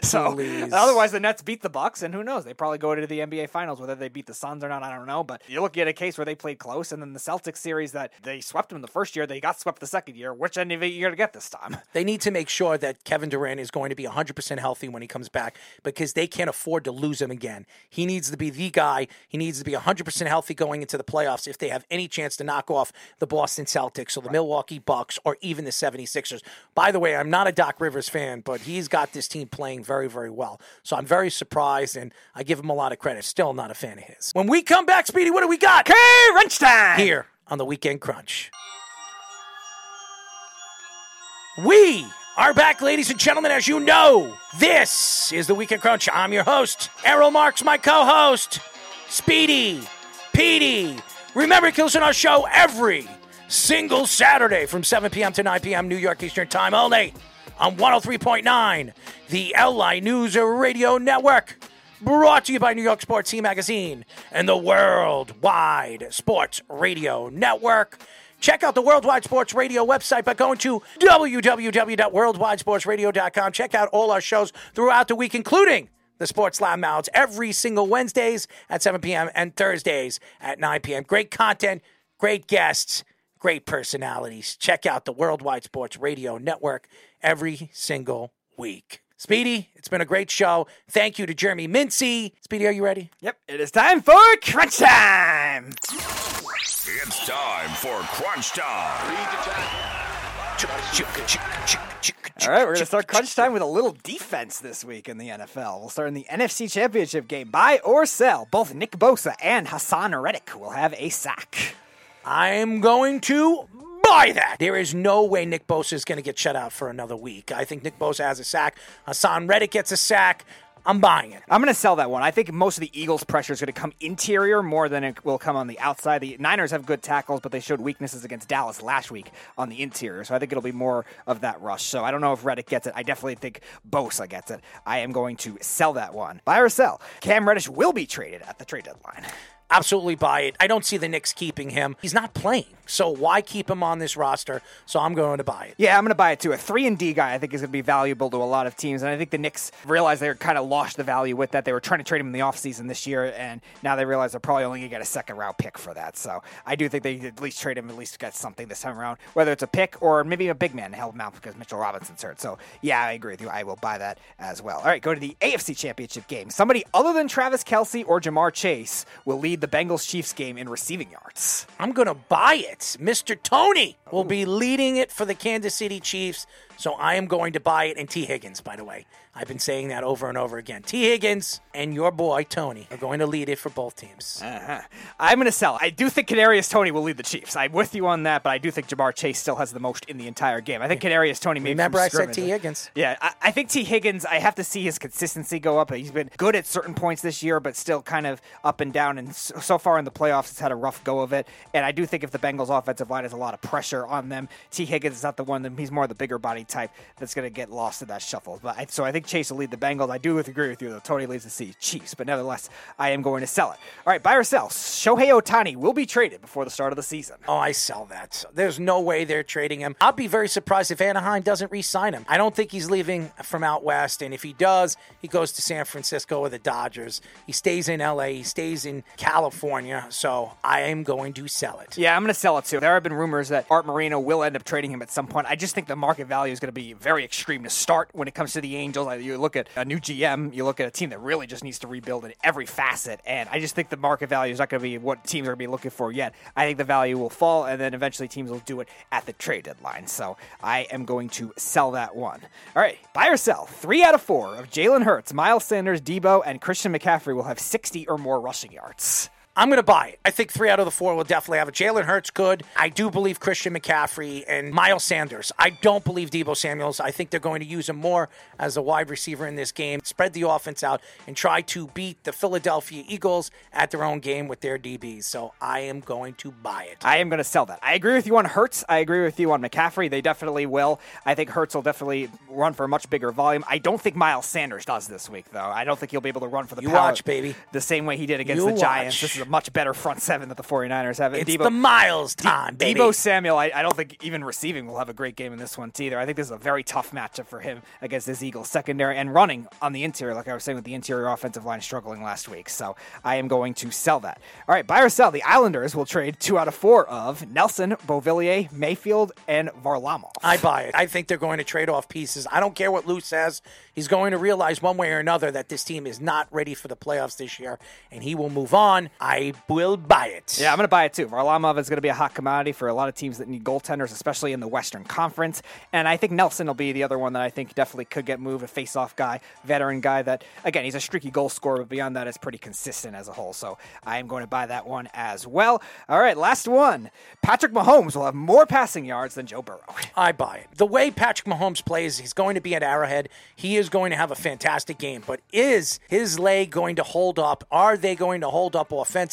so Please. otherwise, the Nets beat the Bucks, and who knows? They probably go to the NBA Finals. Whether they beat the Suns or not, I don't know. But you look at a case where they played close, and then the Celtics series that they swept them the first year, they got swept the second year. Which end of it you're going to get this time? They need to make sure that Kevin Durant is going to be 100% healthy when he comes back because they can't afford to lose him again. He needs to be the guy. He needs to be 100% healthy going into the playoffs if they have any chance to knock off the Boston Celtics or the Milwaukee Bucks or even the 76ers. By the way, I'm not a Doc Rivers fan, but he's got this team playing very, very well. So I'm very surprised and I give him a lot of credit. Still not a fan of his. When we come back, Speedy, what do we got? Crunch time! here on the Weekend Crunch. We are back, ladies and gentlemen. As you know, this is the Weekend Crunch. I'm your host, Errol Marks, my co host, Speedy, Petey. Remember, to listen to our show every single Saturday from 7 p.m. to 9 p.m. New York Eastern Time only on 103.9, the LI News Radio Network. Brought to you by New York Sports Team Magazine and the Worldwide Sports Radio Network. Check out the Worldwide Sports Radio website by going to www.worldwidesportsradio.com. Check out all our shows throughout the week, including the Sports Lab Mounts every single Wednesdays at 7 p.m. and Thursdays at 9 p.m. Great content, great guests, great personalities. Check out the Worldwide Sports Radio Network every single week. Speedy, it's been a great show. Thank you to Jeremy Mincey. Speedy, are you ready? Yep, it is time for crunch time. It's time for Crunch Time. All right, we're going to start crunch time with a little defense this week in the NFL. We'll start in the NFC Championship game. Buy or sell, both Nick Bosa and Haason Reddick will have a sack. I'm going to buy that. There is no way Nick Bosa is going to get shut out for another week. I think Nick Bosa has a sack. Haason Reddick gets a sack. I'm buying it. I'm going to sell that one. I think most of the Eagles' pressure is going to come interior more than it will come on the outside. The Niners have good tackles, but they showed weaknesses against Dallas last week on the interior. So I think it'll be more of that rush. So I don't know if Reddick gets it. I definitely think Bosa gets it. I am going to sell that one. Buy or sell. Cam Reddish will be traded at the trade deadline. Absolutely buy it. I don't see the Knicks keeping him. He's not playing. So why keep him on this roster? So I'm going to buy it. Yeah, I'm going to buy it too. A three and D guy, I think, is going to be valuable to a lot of teams, and I think the Knicks realized they kind of lost the value with that. They were trying to trade him in the offseason this year, and now they realize they're probably only going to get a second round pick for that. So I do think they at least trade him, at least get something this time around, whether it's a pick or maybe a big man to help him out because Mitchell Robinson's hurt. So yeah, I agree with you. I will buy that as well. All right, go to the AFC Championship game. Somebody other than Travis Kelce or Ja'Marr Chase will lead the Bengals Chiefs game in receiving yards. I'm going to buy it. Mr. Toney will be leading it for the Kansas City Chiefs. So I am going to buy it. And Tee Higgins, by the way. I've been saying that over and over again. Tee Higgins and your boy, Toney, are going to lead it for both teams. Uh-huh. I'm going to sell. I do think Kadarius Toney will lead the Chiefs. I'm with you on that, but I do think Ja'Marr Chase still has the most in the entire game. I think Kadarius Toney. Remember I said Tee Higgins? Yeah, I, I think Tee Higgins. I have to see his consistency go up. He's been good at certain points this year, but still kind of up and down And so far in the playoffs, it's had a rough go of it. And I do think if the Bengals offensive line has a lot of pressure on them, Tee Higgins is not the one. He's more the bigger body type that's going to get lost in that shuffle. But I, so I think Chase will lead the Bengals. I do agree with you though. Toney leads the Chiefs, but nevertheless, I am going to sell it. All right, buy or sell. Shohei Ohtani will be traded before the start of the season. Oh, I sell that. There's no way they're trading him. I'll be very surprised if Anaheim doesn't re-sign him. I don't think he's leaving from out west, and if he does, he goes to San Francisco or the Dodgers. He stays in LA. He stays in California. So I am going to sell it. Yeah, I'm going to sell it too. There have been rumors that Arte Moreno will end up trading him at some point. I just think the market value is going to be very extreme to start when it comes to the Angels. You look at a new GM, you look at a team that really just needs to rebuild in every facet, and I just think the market value is not going to be what teams are going to be looking for yet. I think the value will fall, and then eventually teams will do it at the trade deadline. So I am going to sell that one. All right, buy or sell. Three out of four of Jalen Hurts, Miles Sanders, Deebo, and Christian McCaffrey will have 60 or more rushing yards. I'm going to buy it. I think three out of the four will definitely have it. Jalen Hurts good. I do believe Christian McCaffrey and Miles Sanders. I don't believe Deebo Samuels. I think they're going to use him more as a wide receiver in this game. Spread the offense out and try to beat the Philadelphia Eagles at their own game with their DBs. So I am going to buy it. I am going to sell that. I agree with you on Hurts. I agree with you on McCaffrey. They definitely will. I think Hurts will definitely run for a much bigger volume. I don't think Miles Sanders does this week, though. I don't think he'll be able to run for the you power watch, baby. the same way he did against You the Giants. watch. This is a much better front seven that the 49ers have. And It's Deebo, the Miles time, baby. Deebo Samuel, I, I don't think even receiving will have a great game in this one either. I think this is a very tough matchup for him against this Eagles secondary and running on the interior, like I was saying with the interior offensive line struggling last week. So I am going to sell that. All right, buy or sell. The Islanders will trade two out of four of Nelson, Beauvillier, Mayfield, and Varlamov. I buy it. I think they're going to trade off pieces. I don't care what Lou says. He's going to realize one way or another that this team is not ready for the playoffs this year, and he will move on. I will buy it. Yeah, I'm going to buy it too. Varlamov is going to be a hot commodity for a lot of teams that need goaltenders, especially in the Western Conference. And I think Nelson will be the other one that I think definitely could get moved. A face-off guy, veteran guy that, again, he's a streaky goal scorer, but beyond that, it's pretty consistent as a whole. So I am going to buy that one as well. All right, last one. Patrick Mahomes will have more passing yards than Joe Burrow. I buy it. The way Patrick Mahomes plays, he's going to be at Arrowhead. He is going to have a fantastic game. But is his leg going to hold up? Are they going to hold up offensively?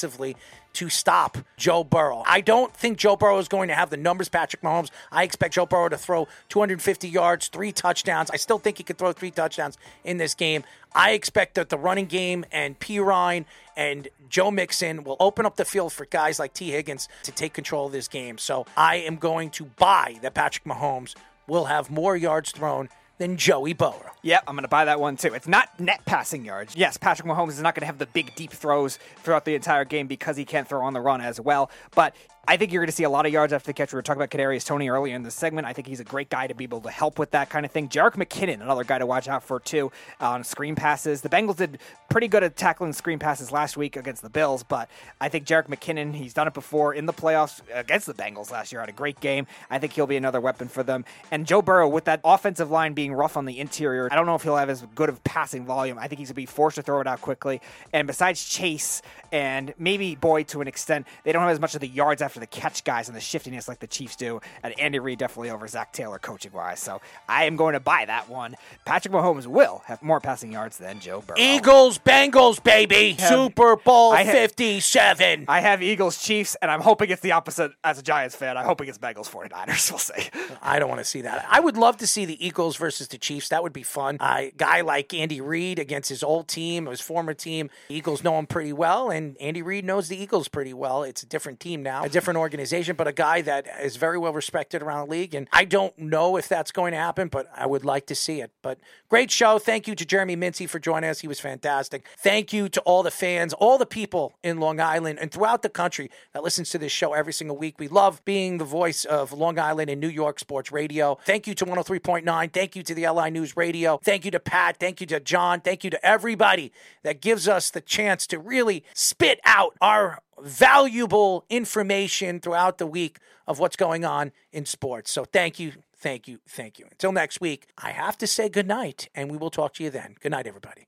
To stop Joe Burrow. I don't think Joe Burrow is going to have the numbers Patrick Mahomes. I expect Joe Burrow to throw 250 yards, three touchdowns. I still think he could throw three touchdowns in this game. I expect that the running game and Perine and Joe Mixon will open up the field for guys like Tee Higgins to take control of this game. So I am going to buy that Patrick Mahomes will have more yards thrown than Joey Burrow. Yep, I'm going to buy that one too. It's not net passing yards. Yes, Patrick Mahomes is not going to have the big deep throws throughout the entire game because he can't throw on the run as well. But I think you're going to see a lot of yards after the catch. We were talking about Kadarius Toney earlier in the segment. I think he's a great guy to be able to help with that kind of thing. Jerick McKinnon, another guy to watch out for too on screen passes. The Bengals did pretty good at tackling screen passes last week against the Bills, but I think Jerick McKinnon, he's done it before in the playoffs against the Bengals last year. Had a great game. I think he'll be another weapon for them. And Joe Burrow, with that offensive line being rough on the interior, I don't know if he'll have as good of passing volume. I think he's going to be forced to throw it out quickly. And besides Chase and maybe Boyd to an extent, they don't have as much of the yards after the catch guys and the shiftiness like the Chiefs do. And Andy Reid definitely over Zac Taylor coaching wise. So I am going to buy that one. Patrick Mahomes will have more passing yards than Joe Burrow. Eagles, Bengals, baby. have- Super Bowl I ha- 57. I have Eagles Chiefs, and I'm hoping it's the opposite as a Giants fan. I'm hoping it's Bengals 49ers. We'll see. I don't want to see that. I would love to see the Eagles versus the Chiefs. That would be fun. A guy like Andy Reid against his old team, his former team. Eagles know him pretty well, and Andy Reid knows the Eagles pretty well. It's a different team now, a different organization, but a guy that is very well respected around the league. And I don't know if that's going to happen, but I would like to see it. But great show. Thank you to Jeremy Mincey for joining us. He was fantastic. Thank you to all the fans, all the people in Long Island and throughout the country that listens to this show every single week. We love being the voice of Long Island and New York sports radio. Thank you to 103.9. Thank you to the LI News Radio. Thank you to Pat. Thank you to John. Thank you to everybody that gives us the chance to really spit out our valuable information throughout the week of what's going on in sports. So thank you, thank you, thank you. Until next week, I have to say good night, and we will talk to you then. Good night, everybody.